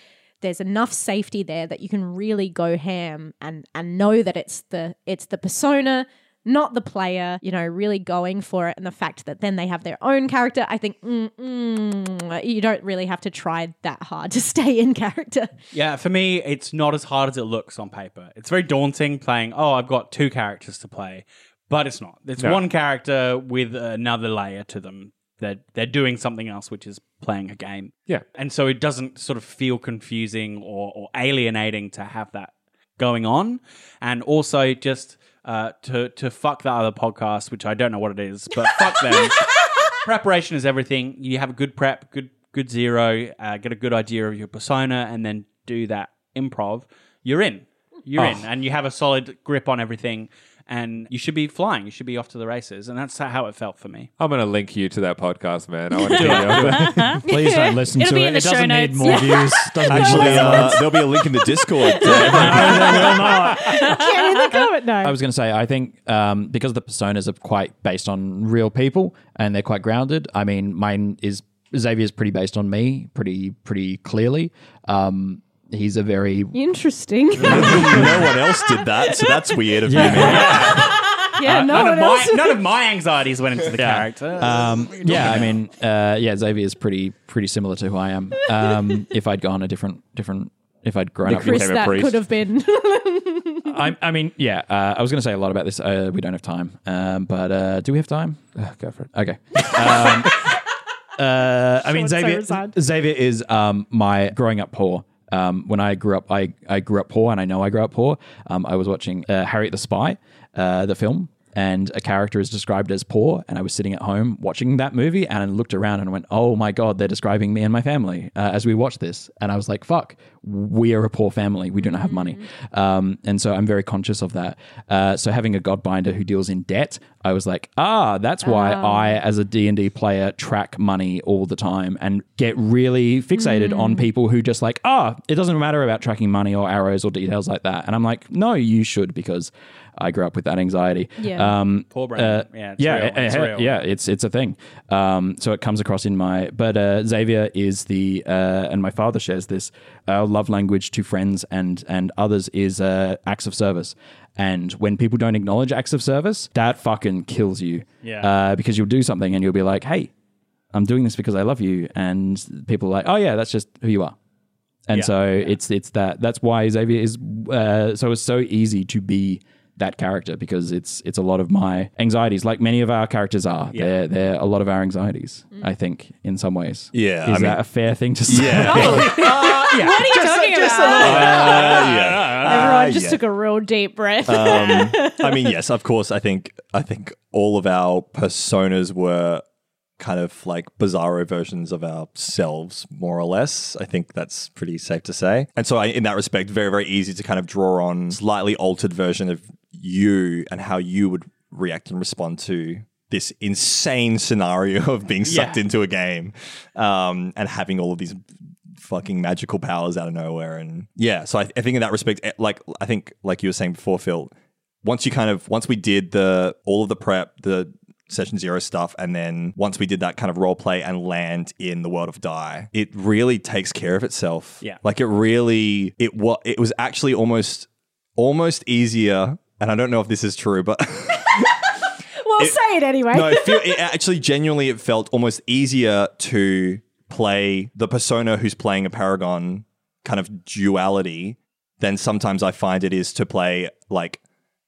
there's enough safety there that you can really go ham and and know that it's the it's the persona not the player you know really going for it and the fact that then they have their own character i think mm, mm, you don't really have to try that hard to stay in character Yeah, for me, it's not as hard as it looks on paper. It's very daunting playing, oh, I've got two characters to play, but it's not. It's No. one character with another layer to them. They're, they're doing something else, which is playing a game. Yeah. And so it doesn't sort of feel confusing or, or alienating to have that going on. And also just uh, to, to fuck the other podcast, which I don't know what it is, but fuck them. Preparation is everything. You have a good prep, good good zero, uh, get a good idea of your persona, and then do that improv. You're in. You're Oh. in, and you have a solid grip on everything. And you should be flying. You should be off to the races, and that's how it felt for me. I'm going to link you to that podcast, man. I want to hear it. Please don't listen It'll to be it. in the It show doesn't need more views. Doesn't need Actually, more uh, there'll be a link in the Discord. In the comment I was going to say, I think um, because the personas are quite based on real people and they're quite grounded. I mean, mine is Xavier's pretty based on me, pretty pretty clearly. Um, he's a very Interesting. no one else did that, so that's weird of you, man. yeah, no none, one of my, else. none of my anxieties went into the character. um, yeah. I mean, uh, yeah, Xavier's pretty pretty similar to who I am. Um, if I'd gone a different different. If I'd grown up, Chris, became a that priest. could have been. I, I mean, yeah. Uh, I was going to say a lot about this. Uh, we don't have time, um, but uh, do we have time? Go for it. Okay. Um, uh, I mean, Sean's so Xavier. resigned. Xavier is um, my growing up poor. Um, when I grew up, I, I grew up poor, and I know I grew up poor. Um, I was watching uh, Harriet the Spy, uh, the film, and a character is described as poor. And I was sitting at home watching that movie, and I looked around and went, "Oh my god, they're describing me and my family uh, as we watch this." And I was like, "Fuck, we are a poor family. We do not have money." Um, and so I'm very conscious of that. Uh, so having a godbinder who deals in debt, I was like, "Ah, that's why I, as a D and D player, track money all the time and get really fixated on people who just like, ah, it doesn't matter about tracking money or arrows or details like that." And I'm like, "No, you should because." I grew up with that anxiety. Yeah. Um, Poor brain. uh, Yeah, it's yeah, real. uh, It's uh, real. yeah, it's it's a thing. Um, so it comes across in my. But uh, Xavier is the, uh, and my father shares this. Our love language to friends and and others is uh, acts of service. And when people don't acknowledge acts of service, that fucking kills you. Yeah. Uh, because you'll do something and you'll be like, hey, I'm doing this because I love you, and people are like, oh yeah, that's just who you are. And Yeah. so it's it's that that's why Xavier is uh, so it's so easy to be that character because it's it's a lot of my anxieties, like many of our characters are. Yeah. They're they're a lot of our anxieties, mm. I think, in some ways. Yeah, is I mean- that a fair thing to say? Yeah. Oh, uh, what are you talking about? Uh, Everyone just yeah. took a real deep breath. um, I mean, yes, of course. I think I think all of our personas were kind of like bizarro versions of ourselves, more or less. I think that's pretty safe to say. And so, I, in that respect, very very easy to kind of draw on slightly altered version of you and how you would react and respond to this insane scenario of being sucked Yeah. into a game um, and having all of these fucking magical powers out of nowhere. And yeah, so I, I think in that respect, eh, like I think like you were saying before, Phil, once you kind of once we did the all of the prep, the session zero stuff, and then once we did that kind of role play and land in the world of die, it really takes care of itself. Yeah. like it really it was it was actually almost almost easier. And I don't know if this is true, but well, say it anyway. no, it, feel, it actually genuinely it felt almost easier to play the persona who's playing a paragon kind of duality than sometimes I find it is to play like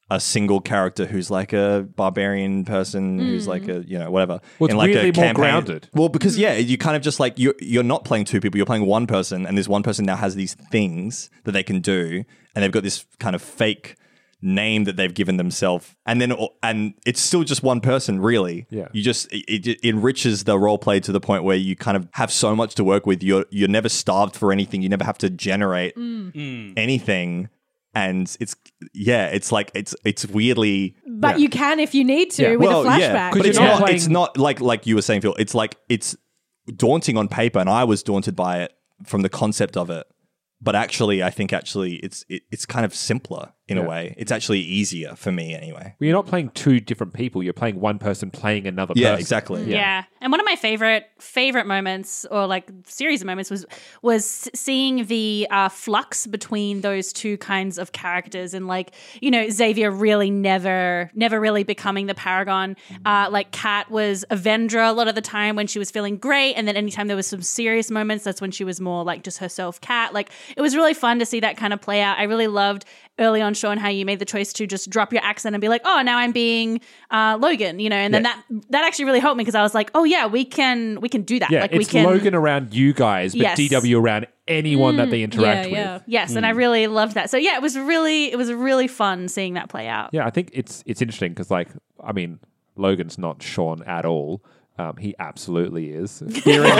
a single character who's like a barbarian person who's hmm. like a you know whatever Well, it's in like weirdly a more grounded. Well, because yeah, you kind of just like you you're not playing two people, you're playing one person, and this one person now has these things that they can do, and they've got this kind of fake name that they've given themselves, and then and it's still just one person, really. Yeah. you just it, it enriches the role play to the point where you kind of have so much to work with. You're you're never starved for anything. You never have to generate mm. Mm. anything. And it's yeah, it's like it's it's weirdly but you can if you need to Yeah. with well, a flashback. Yeah, but it's not not. playing- It's not like like you were saying, Phil. It's like it's daunting on paper, and I was daunted by it from the concept of it. But actually, I think actually it's it, it's kind of simpler in Yeah. a way. It's actually easier for me anyway. Well, you're not playing two different people. You're playing one person playing another Yeah, person. exactly. Yeah. And one of my favorite favorite moments or like series of moments was was seeing the uh, flux between those two kinds of characters and like, you know, Xavier really never never really becoming the paragon. Uh, like Kat was a Vendra a lot of the time when she was feeling great and then anytime there was some serious moments that's when she was more like just herself Kat. Like it was really fun to see that kind of play out. I really loved early on Sean how you made the choice to just drop your accent and be like, "Oh, now I'm being uh, Logan," you know, and then Yeah. that that actually really helped me because I was like, "Oh yeah, we can we can do that. Yeah, like it's we can." Logan around you guys, but Yes. DW around anyone that they interact yeah, with. yeah. Yes, and I really loved that. So yeah, it was really it was really fun seeing that play out. Yeah, I think it's it's interesting because like I mean Logan's not Sean at all, Um, he absolutely is. Fearing-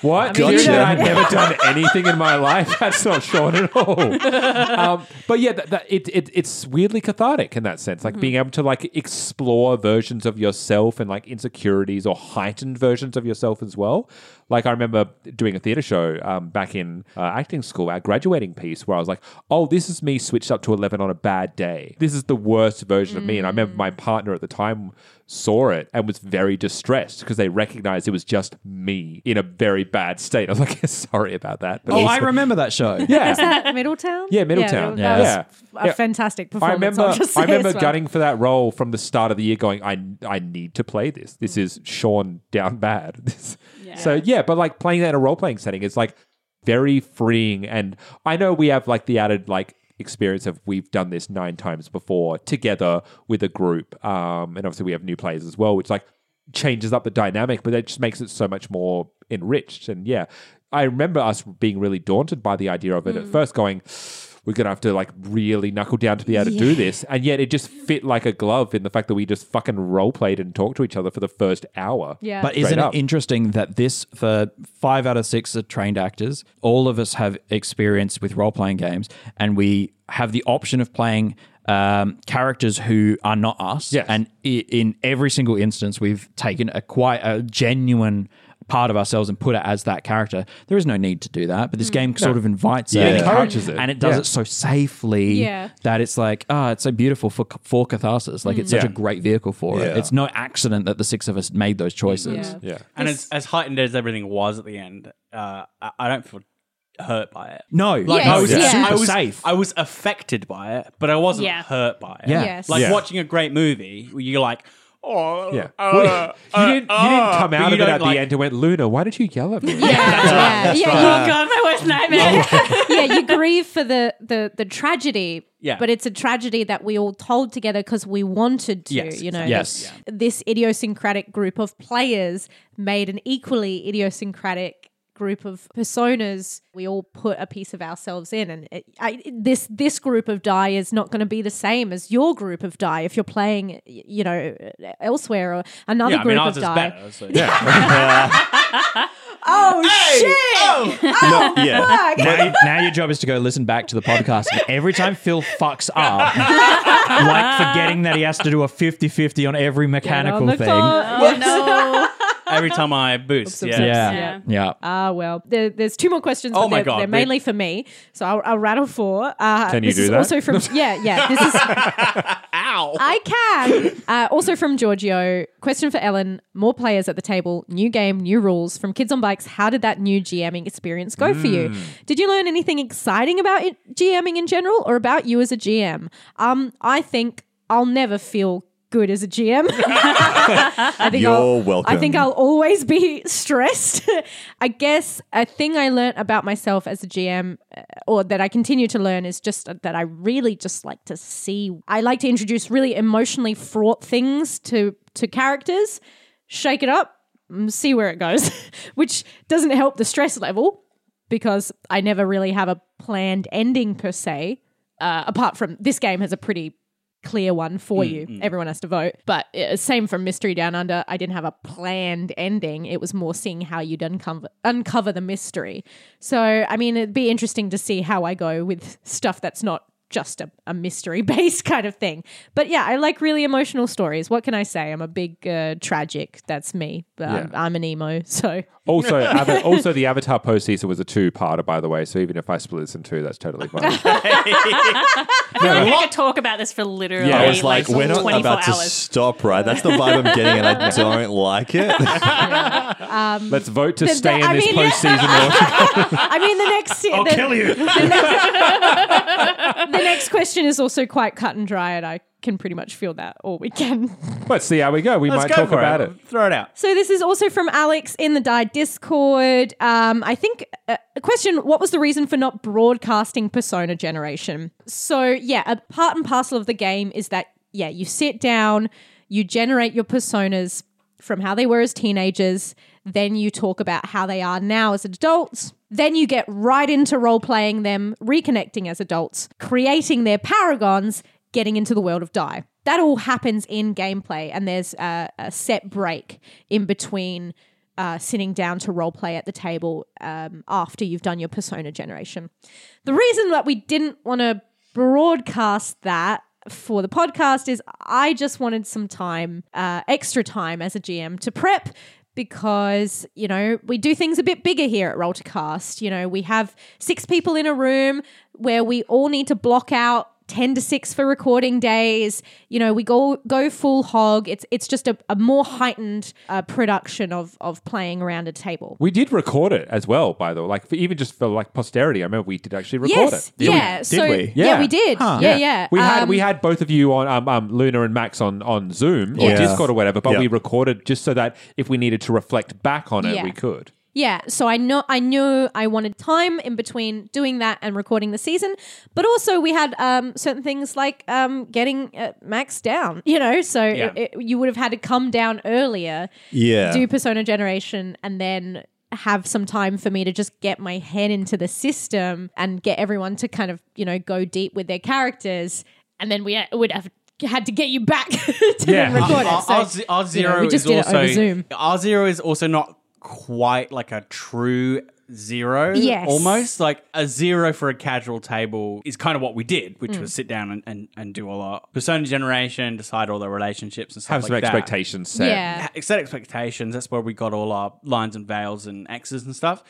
what? Gotcha. Fearing that I've never done anything in my life? That's not Sean at all. um, but yeah, that, that, it, it, it's weirdly cathartic in that sense. Like being able to like explore versions of yourself and like insecurities or heightened versions of yourself as well. Like I remember doing a theatre show um, back in uh, acting school, our graduating piece, where I was like, "Oh, this is me switched up to eleven on a bad day. This is the worst version of me." And I remember my partner at the time saw it and was very distressed because they recognized it was just me in a very bad state. I was like, "Sorry about that." But Oh, I remember that show. Yeah. Is that Middletown? Yeah, Middletown. that Yeah. was a fantastic performance. I'll just I remember well. gunning for that role from the start of the year, going, I, I need to play this. This is Sean down bad. This- So yeah, but like playing that in a role playing setting is like very freeing, and I know we have like the added like experience of we've done this nine times before together with a group, um, and obviously we have new players as well, which like changes up the dynamic, but it just makes it so much more enriched. And yeah, I remember us being really daunted by the idea of it at first, going, we're gonna have to like really knuckle down to be able to do this, and yet it just fit like a glove in the fact that we just fucking role played and talked to each other for the first hour. Yeah. But isn't up. it interesting that this, for five out of six are trained actors, all of us have experience with role playing games, and we have the option of playing um, characters who are not us. Yes. And i- in every single instance, we've taken a quite a genuine part of ourselves and put it as that character. There is no need to do that, but this game sort of invites Yeah. it, It encourages it. and it does Yeah. it so safely Yeah. that it's like, ah, it's so beautiful for for catharsis. Like it's such Yeah. a great vehicle for it. Yeah. It's no accident that the six of us made those choices. Yeah. Yeah. And as, as heightened as everything was at the end, uh, I, I don't feel hurt by it. No, Like Yes, I was, yeah. super I was safe. I was affected by it, but I wasn't Yeah. hurt by it. Yeah. Yes. Like Yeah. watching a great movie, where you're like, oh, Yeah. uh, Well, you, uh, didn't, you didn't uh, come out of it at like- the end and went, Luna, why did you yell at me? Yeah, yeah, yeah, Oh god, my worst nightmare. yeah, you grieve for the the the tragedy. Yeah. But it's a tragedy that we all told together because we wanted to, Yes, you know. Yes. This idiosyncratic group of players made an equally idiosyncratic group of personas. We all put a piece of ourselves in, and it, I, this this group of die is not going to be the same as your group of die if you're playing, you know, elsewhere or another yeah, I group mean, of is die. better. So. Oh shit! Oh! No, yeah. now, you- now your job is to go listen back to the podcast. And every time Phil fucks up, like forgetting that he has to do a 50 50 on every mechanical the thing. oh no. Every time I boost, Oops, yeah. Yeah. Yeah. Yeah. Ah, well, there, there's two more questions. Oh but my they're, God, They're we- mainly for me, so I'll, I'll rattle four. Uh, Can you this do is that? Also from yeah, yeah. This is Ow. I can. Uh, also from Giorgio. Question for Ellen: More players at the table, new game, new rules. From Kids on Bikes, how did that new GMing experience go for you? Did you learn anything exciting about it, GMing in general, or about you as a GM? Um, I think I'll never feel good as a GM. I think You're I'll, welcome. I think I'll always be stressed. I guess a thing I learned about myself as a GM, uh, or that I continue to learn, is just that I really just like to see. I like to introduce really emotionally fraught things to to characters, shake it up, see where it goes, which doesn't help the stress level because I never really have a planned ending per se. Uh, apart from this game has a pretty clear one for you. Everyone has to vote. But uh, same from Mystery Down Under. I didn't have a planned ending. It was more seeing how you'd uncover uncover the mystery. So I mean, it'd be interesting to see how I go with stuff that's not just a, a mystery based kind of thing. But yeah, I like really emotional stories. What can I say? I'm a big uh, tragic. That's me. Um, Yeah. I'm an emo. So Also, Ava- also the Avatar postseason was a two-parter, by the way. So even if I split this in two, that's totally fine. I feel like I could talk about this for literally I was like, we're not 24 about to hours. stop, right? That's the vibe I'm getting, and I don't like it. Um, Let's vote to The- stay the- in I this mean, yeah. postseason. I mean, the next I'll the, kill you. the next question is also quite cut and dry, and I can pretty much feel that all weekend. Let's see how we go. We Let's might go talk for about it. Throw it out. So this is also from Alex in the Die Discord. Um, I think uh, a question: What was the reason for not broadcasting Persona Generation? So yeah, a part and parcel of the game is that yeah, you sit down, you generate your personas from how they were as teenagers, then you talk about how they are now as adults. Then you get right into role playing them, reconnecting as adults, creating their paragons, getting into the world of Die. that all happens in gameplay, and there's a, a set break in between uh, sitting down to role play at the table um, after you've done your persona generation. The reason that we didn't want to broadcast that for the podcast is I just wanted some time, uh, extra time as a GM to prep because you know we do things a bit bigger here at Role to Cast. You know we have six people in a room where we all need to block out 10 to 6 for recording days you know we go go full hog it's it's just a, a more heightened uh, production of of playing around a table We did record it as well, by the way. Like for, even just for like posterity, I remember we did actually record yes it. yeah so we? yeah. we did Huh. yeah yeah We had Um, we had both of you on um, um, Luna and Max on on Zoom or Yeah. Discord or whatever, but Yeah. we recorded just so that if we needed to reflect back on it, Yeah. we could. Yeah, so I know I knew I wanted time in between doing that and recording the season, but also we had um, certain things like um, getting uh, Max down. You know, so Yeah. it, it- you would have had to come down earlier, Yeah. do persona generation, and then have some time for me to just get my head into the system and get everyone to kind of you know go deep with their characters, and then we uh, would have had to get you back to Yeah. then record R, it. So, R, Z- R you know, zero we just is did it also over Zoom. R zero is also not quite like a true zero. Yes. almost like a zero for a casual table is kind of what we did, which Mm. was sit down and, and, and do all our persona generation, decide all the relationships and stuff Have like some that. expectations set. Yeah. Set expectations. That's where we got all our lines and veils and X's and stuff.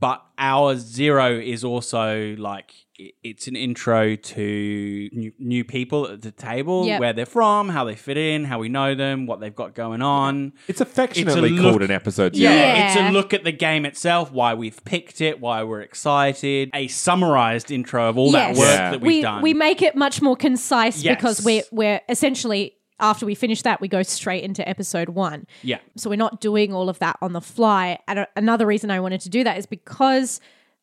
But our zero is also like i- it's an intro to new, new people at the table, Yep. where they're from, how they fit in, how we know them, what they've got going on. It's affectionately It's a called look- an episode. Yeah, Yeah. it's a look at the game itself, why we've picked it, why we're excited, a summarized intro of all that work Yeah. that we've we done. we make it much more concise Yes. because we're we're essentially after we finish that we go straight into episode one. yeah. So we're not doing all of that on the fly. And another reason I wanted to do that is because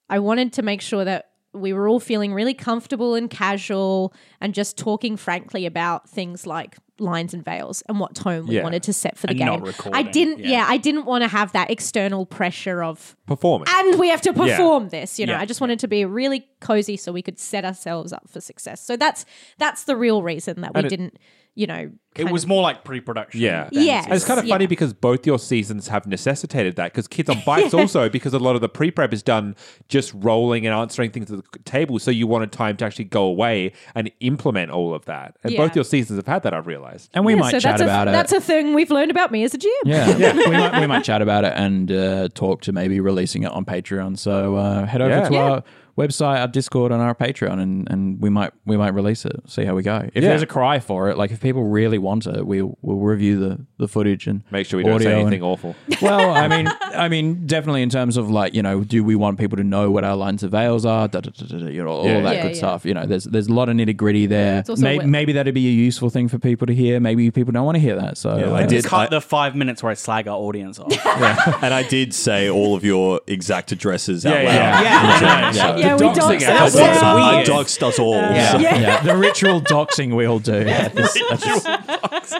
I wanted to make sure that we were all feeling really comfortable and casual and just talking frankly about things like lines and veils and what tone we Yeah. wanted to set for the And game. I didn't yeah. yeah. I didn't want to have that external pressure of Performance. and we have to perform this you know Yeah. i just wanted to be really cozy so we could set ourselves up for success so that's that's the real reason that we it- didn't you know It was of- more like pre-production. Yeah. yeah. It's kind of Yeah. funny because both your seasons have necessitated that because Kids on Bikes also because a lot of the pre-prep is done just rolling and answering things at the table so you wanted time to actually go away and implement all of that. And Yeah. both your seasons have had that I've realized. And we Yeah, might so chat about a, it. that's a thing we've learned about me as a gm Yeah, we might we might chat about it and uh, talk to maybe releasing it on Patreon. So uh, head over Yeah. to Yeah. our website, our Discord, and our Patreon, and, and we might we might release it. See how we go. If Yeah. there's a cry for it, like if people really want it, we'll we'll review the, the footage and Make sure we don't say anything and- awful. well, I mean, I mean, definitely in terms of like, you know, do we want people to know what our lines of veils are? Da, da, da, da, da, you know, all Yeah. that Yeah, good yeah. stuff. You know, there's there's a lot of nitty gritty there. Maybe, wh- maybe that'd be a useful thing for people to hear. Maybe people don't want to hear that. So Yeah, I did. Cut I- the five minutes where I slag our audience off. and I did say all of your exact addresses out Yeah, loud. yeah. yeah, Yeah. Yeah we doxing dox it. ourselves. That's Uh, I weird. doxed us all. Yeah, so- yeah. the ritual doxing we all do. Yeah, this- that's-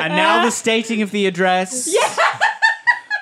and now the stating of the address.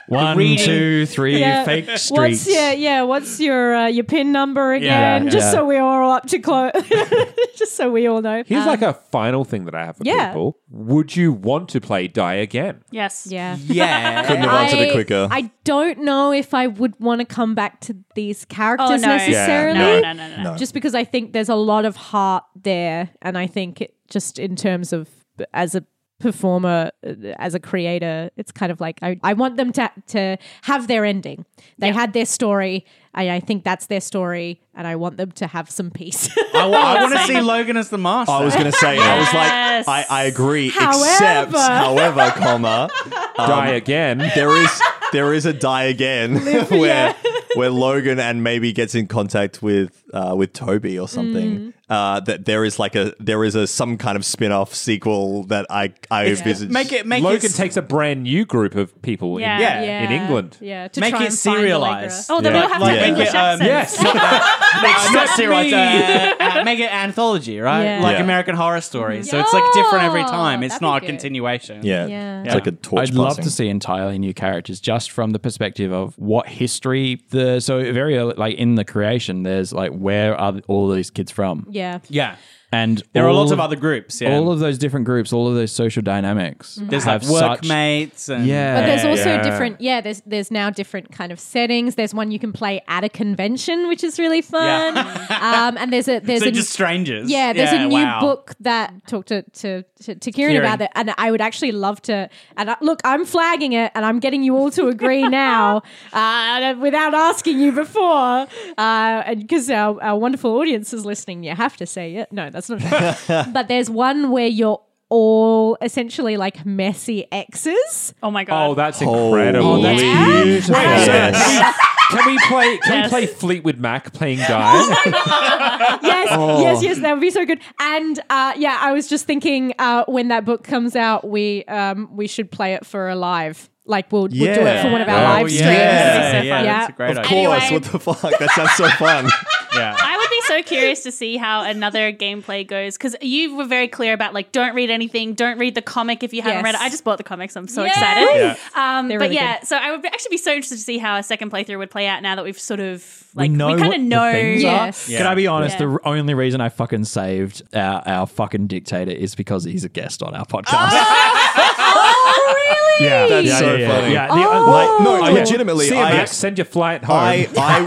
One, reading- two, three, Yeah. fake What's streets. yeah yeah? What's your uh, your pin number again? Yeah, just yeah. so we are all up to close. just so we all know. Here's Um, like a final thing that I have for yeah. people. Would you want to play Die Again? Yes. yeah. Yeah. Couldn't have answered it quicker. I don't know if I would want to come back to these characters Oh, no. Yeah. necessarily. No, no, no, no, no. Just because I think there's a lot of heart there, and I think it, just in terms of as a performer, uh, as a creator, it's kind of like I, I want them to to have their ending. They had their story. I, I think that's their story, and I want them to have some peace. I, want to see Logan as the master. I was going to say, I was like, I, I agree, However- except, however, comma, um, Die Again. there is there is a die again where where Logan and maybe gets in contact with uh, with Toby or something. Uh, that there is like a there is a some kind of spin off sequel that I I envisage. make it make Logan it takes a brand new group of people Yeah. in, Yeah. in England. yeah, to Make try it and find serialized. Allegra. Oh, then Yeah. we'll have Like, to have make English it, um, accents. Yes. not serialized. Uh, uh, make it anthology, right? Yeah. Like Yeah. American Horror Story. So it's like different every time. It's that'd not a good. continuation. yeah, Yeah. it's like a torch. I'd love passing. to see entirely new characters just from the perspective of what history the so very early, like in the creation there's like where are all these kids from Yeah. Yeah. And There are all lots of other groups, yeah. All of those different groups, all of those social dynamics. There's have like such- workmates and Yeah. But there's also Yeah. different, yeah. There's there's now different kind of settings. There's one you can play at a convention, which is really fun. um, and there's a there's so a just strangers. yeah, there's a new wow. book that talked to to, to, to Kieron, Kieron. about it, and I would actually love to. And I, look, I'm flagging it, and I'm getting you all to agree now, uh, without asking you before, because our, our wonderful audience is listening. You have to say it. No, that's not true. but there's one where you're all essentially like messy exes. Oh my god. Oh, that's incredible. Oh, that's Wait, beautiful. so Yes. Can we play? Can we play Fleetwood Mac playing Guy? yes, Oh. yes, yes, that would be so good. And uh, yeah, I was just thinking uh, when that book comes out, we um, we should play it for a live. Like we'll, we'll do it Yeah. for one of our Oh, live yeah. streams. Yeah, yeah, that's a great Of idea. course. Anyway. What the fuck? That sounds so fun. Yeah. I would be so curious to see how another gameplay goes because you were very clear about like don't read anything, don't read the comic if you haven't Yes. read it. I just bought the comics. I'm so Yay! excited. Yeah. Um, but really yeah, so I would actually be so interested to see how a second playthrough would play out now that we've sort of We like we, know kind what of the know. Yes. Yeah. Can I be honest? Yeah. The only reason I fucking saved our, our fucking dictator is because he's a guest on our podcast. Oh, really? yeah, That's yeah, so yeah, yeah, funny. Yeah, the- Oh. like, No, oh, legitimately, See you, I, Max. Send your flight home. I, I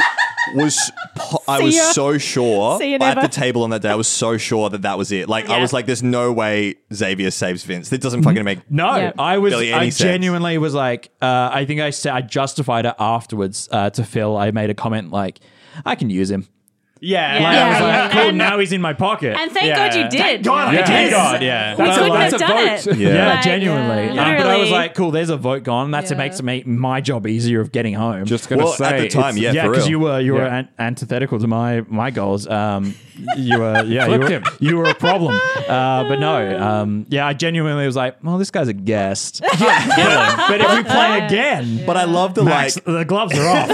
was, po- I was ya. so sure See you at never. the table on that day. I was so sure that that was it. Like, I Yeah. was like, "There's no way Xavier saves Vince. That doesn't fucking make No, Yeah. I was. Barely any I sense. genuinely was like. Uh, I think I said I justified it afterwards uh, to Phil. I made a comment like, "I can use him." Yeah. Yeah. Like, I was like, "Cool, And- now he's in my pocket." And thank Yeah. God you did. Thank God I Yeah. did. Thank God, yeah. We That's a- couldn't that's have done it. Yeah. Yeah, Like, genuinely. yeah. Um, but I was like, "Cool, there's a vote gone. That's Yeah. it makes me my job easier of getting home." Just gonna Well, say at the time, yeah, yeah, because you were you were an- antithetical to my my goals. Um, you were yeah, you were, you were a problem. Uh, but no, um, yeah, I genuinely was like, well, this guy's a guest. Kill him. But if we play again, But I love the Max, like. the gloves are off.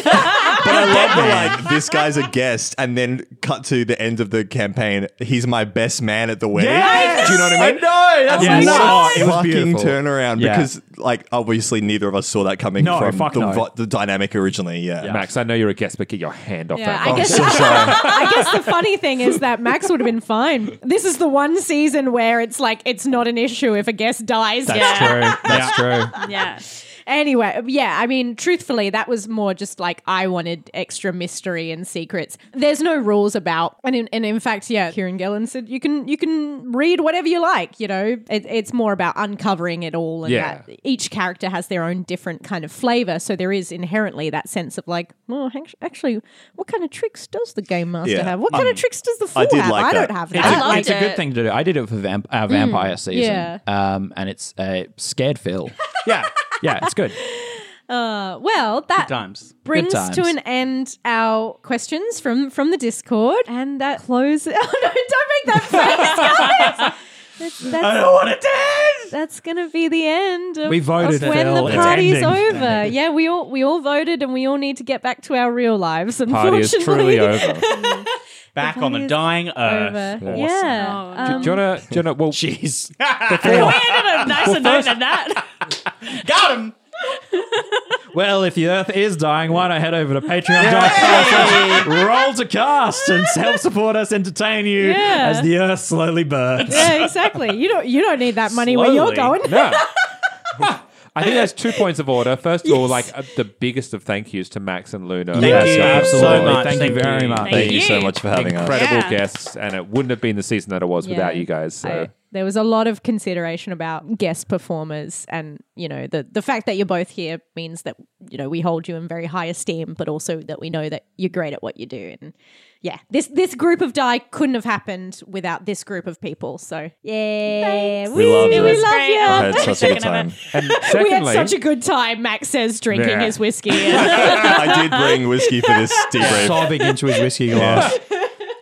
But I love the like. This guy's a guest, and then cut to the end of the campaign. He's my best man at the wedding. Yeah. Do you know what I mean? I know, that's And nuts. a Oh, it was fucking beautiful. turnaround Yeah. because, like, obviously neither of us saw that coming No, from fuck the, no. vo- the dynamic originally. Yeah. Max, I know you're a guest, but get your hand off Yeah, that. I box. guess. I guess the funny thing is that Max would have been fine. This is the one season where it's like it's not an issue if a guest dies. That's Yeah. true. That's true. Yeah. Anyway, yeah, I mean, truthfully, that was more just like I wanted extra mystery and secrets. There's no rules about, and in, and in fact, yeah, Kieron Gillen said you can you can read whatever you like. You know, it, it's more about uncovering it all, and Yeah. that each character has their own different kind of flavor. So there is inherently that sense of like, well, act- actually, what kind of tricks does the game master Yeah. have? What kind of tricks does the fool I did have? like I that. don't have It's, that. I a, loved it's a good thing to do. I did it for vamp- our vampire season. yeah. Um, and it's uh, scared Phil. Yeah. Yeah, it's good. Uh, well, that Times. brings times. to an end our questions from from the Discord, and that closes. Oh no! Don't make that face, guys. That's, that's, I know what it is. That's gonna be the end. Of, We voted, of when Phil. the It's party's ending. over. yeah, we all we all voted, and we all need to get back to our real lives. Party is Unfortunately, truly over. Back on the party's dying over. earth. Awesome. Yeah. Oh, Um, do you wanna? Do you wanna? Well, Jeez. we ended on a nicer note than that. Got him. Well, if the Earth is dying, why not head over to patreon.com role to cast and help support us entertain you Yeah. as the Earth slowly burns. yeah, exactly. You don't you don't need that money where you're Slowly. going. no. I think there's two points of order. First of all, like uh, the biggest of thank yous to Max and Luna. Thank Yes, you absolutely. so much. Thank, Thank you very you. much. Thank Thank you so much for having us. Incredible Yeah. guests, and it wouldn't have been the season that it was without you guys. So. I- there was a lot of consideration about guest performers and you know the the fact that you're both here means that you know we hold you in very high esteem but also that we know that you're great at what you do and yeah this this group of die couldn't have happened without this group of people so yeah We love we you. love It was great. you I had such a good time. And we had such a good time Max says drinking Yeah. his whiskey I did bring whiskey for this debrief. Sobbing into his whiskey glass.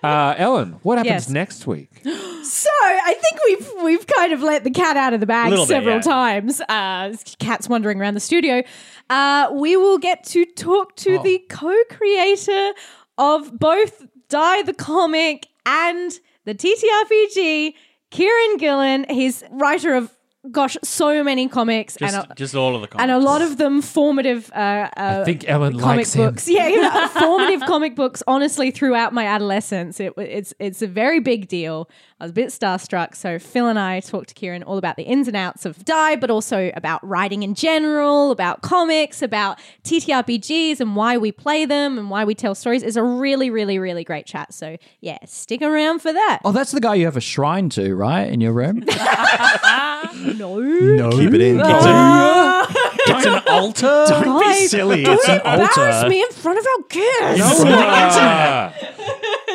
uh, Ellen, what happens Yes. next week? So I think we've we've kind of let the cat out of the bag Little bit, several yeah. times. Uh, cat's wandering around the studio. Uh, we will get to talk to Oh. the co-creator of both Die the comic and the TTRPG, Kieron Gillen. He's writer of gosh, so many comics Just, and a, just all of the and a lot of them formative. Uh, uh, I think Ellen comic likes him. books. Yeah, yeah, formative comic books. Honestly, throughout my adolescence, it it's it's a very big deal. I was a bit starstruck. So Phil and I talked to Kieron all about the ins and outs of Die, but also about writing in general, about comics, about TTRPGs and why we play them and why we tell stories. It's a really, really, really great chat. So yeah, stick around for that. Oh, that's the guy you have a shrine to, right? In your room? no. no. Keep it in. Keep it's an altar. Don't be Guys, silly. Don't It's an embarrass altar. me in front of our guests. No, in no.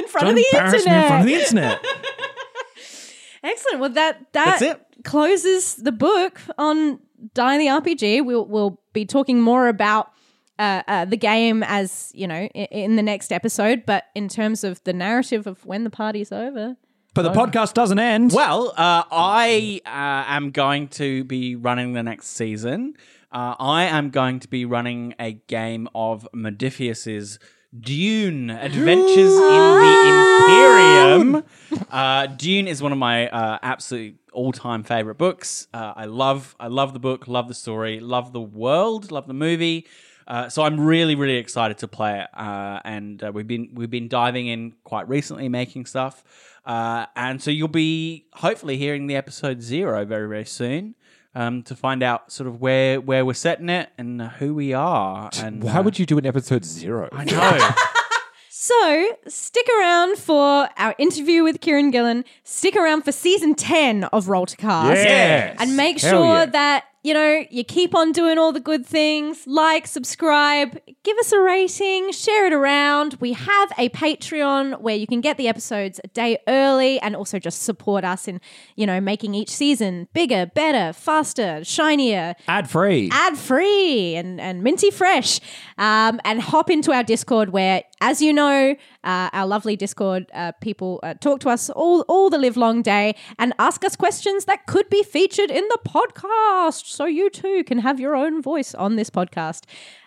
front front of Don't the embarrass me in front of the internet. Excellent. Well, that that That's it. closes the book on Die the RPG. We'll we'll be talking more about uh, uh, the game as you know in, in the next episode. But in terms of the narrative of when the party's over, But the podcast doesn't end. Well, uh, I uh, am going to be running the next season. Uh, I am going to be running a game of Modiphius's Dune Adventures in the Imperium. Uh, Dune is one of my uh, absolute all-time favorite books. Uh, I love, I love the book, love the story, love the world, love the movie. Uh, so I'm really, really excited to play it, uh, and uh, we've been we've been diving in quite recently, making stuff, uh, and so you'll be hopefully hearing the episode zero very, very soon um, to find out sort of where where we're setting it and who we are. And Why would you do an episode zero? I know. so stick around for our interview with Kieron Gillen. Stick around for season ten of Role to Cast, Yes. and make Hell sure yeah. that you know you keep on doing all the good things. Like, subscribe, give us a rating, share it around. We have a Patreon where you can get the episodes a day early, and also just support us in you know making each season bigger, better, faster, shinier Ad free. ad free and, and minty fresh. Um, and hop into our Discord where, as you know, uh, our lovely Discord uh, people uh, talk to us all, all the live long day and ask us questions that could be featured in the podcast. So you too can have your own voice on this podcast.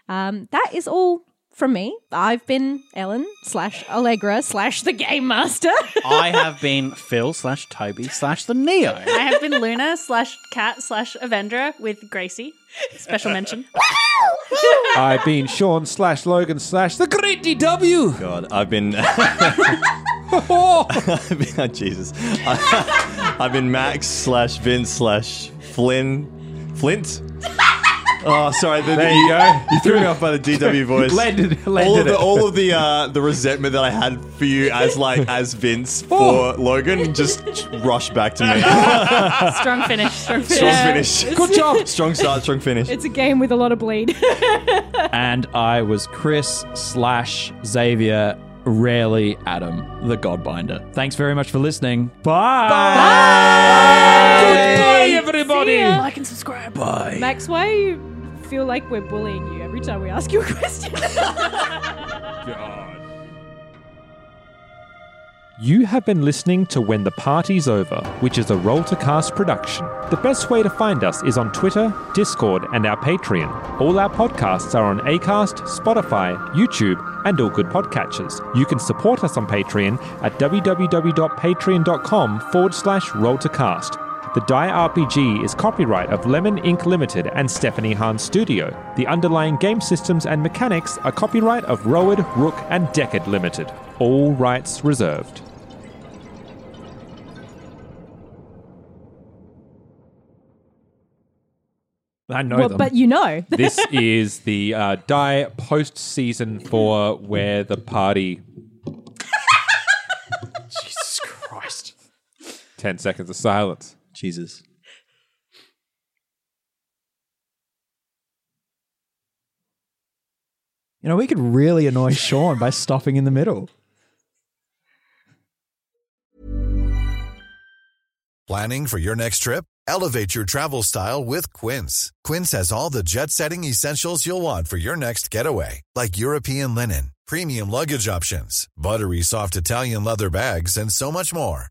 Um, that is all from me. I've been Ellen slash Allegra slash the Game Master. I have been Phil slash Toby slash the Neo. I have been Luna slash Cat slash Avendra with Gracie. Special mention. I've been Sean slash Logan slash the Great DW. God, I've been. I've been oh, Jesus. I, have been Max slash Vince slash Flynn. Flint? Oh, sorry. The, There you go. You threw me off by the DW voice. Landed- all of the it. all of the uh, the resentment that I had for you as like as Vince for Logan just rushed back to me. Strong finish. Strong finish. strong finish. Good job. Strong start, strong finish. it's a game with a lot of bleed. and I was Chris slash Xavier, rarely Adam, the Godbinder. Thanks very much for listening. Bye. Goodbye, everybody. Like and subscribe. Bye. Max, why do you feel like we're bullying you every time we ask you a question? You have been listening to When the Party's Over, which is a Role to Cast production. The best way to find us is on Twitter, Discord, and our Patreon. All our podcasts are on Acast, Spotify, YouTube, and all good podcatchers. You can support us on Patreon at www.patreon.com forward slash role to cast. The Die RPG is copyright of Lemon Ink Limited and Stephanie Hans Studio. The underlying game systems and mechanics are copyright of Rowan, Rook, and Decard Limited. All rights reserved. I know well, them. but you know. this is the uh, Die post season for where the party. Jesus Christ. 10 seconds of silence. Jesus. You know, we could really annoy Sean by stopping in the middle. Planning for your next trip? Elevate your travel style with Quince. Quince has all the jet setting essentials you'll want for your next getaway, like European linen, premium luggage options, buttery soft Italian leather bags, and so much more.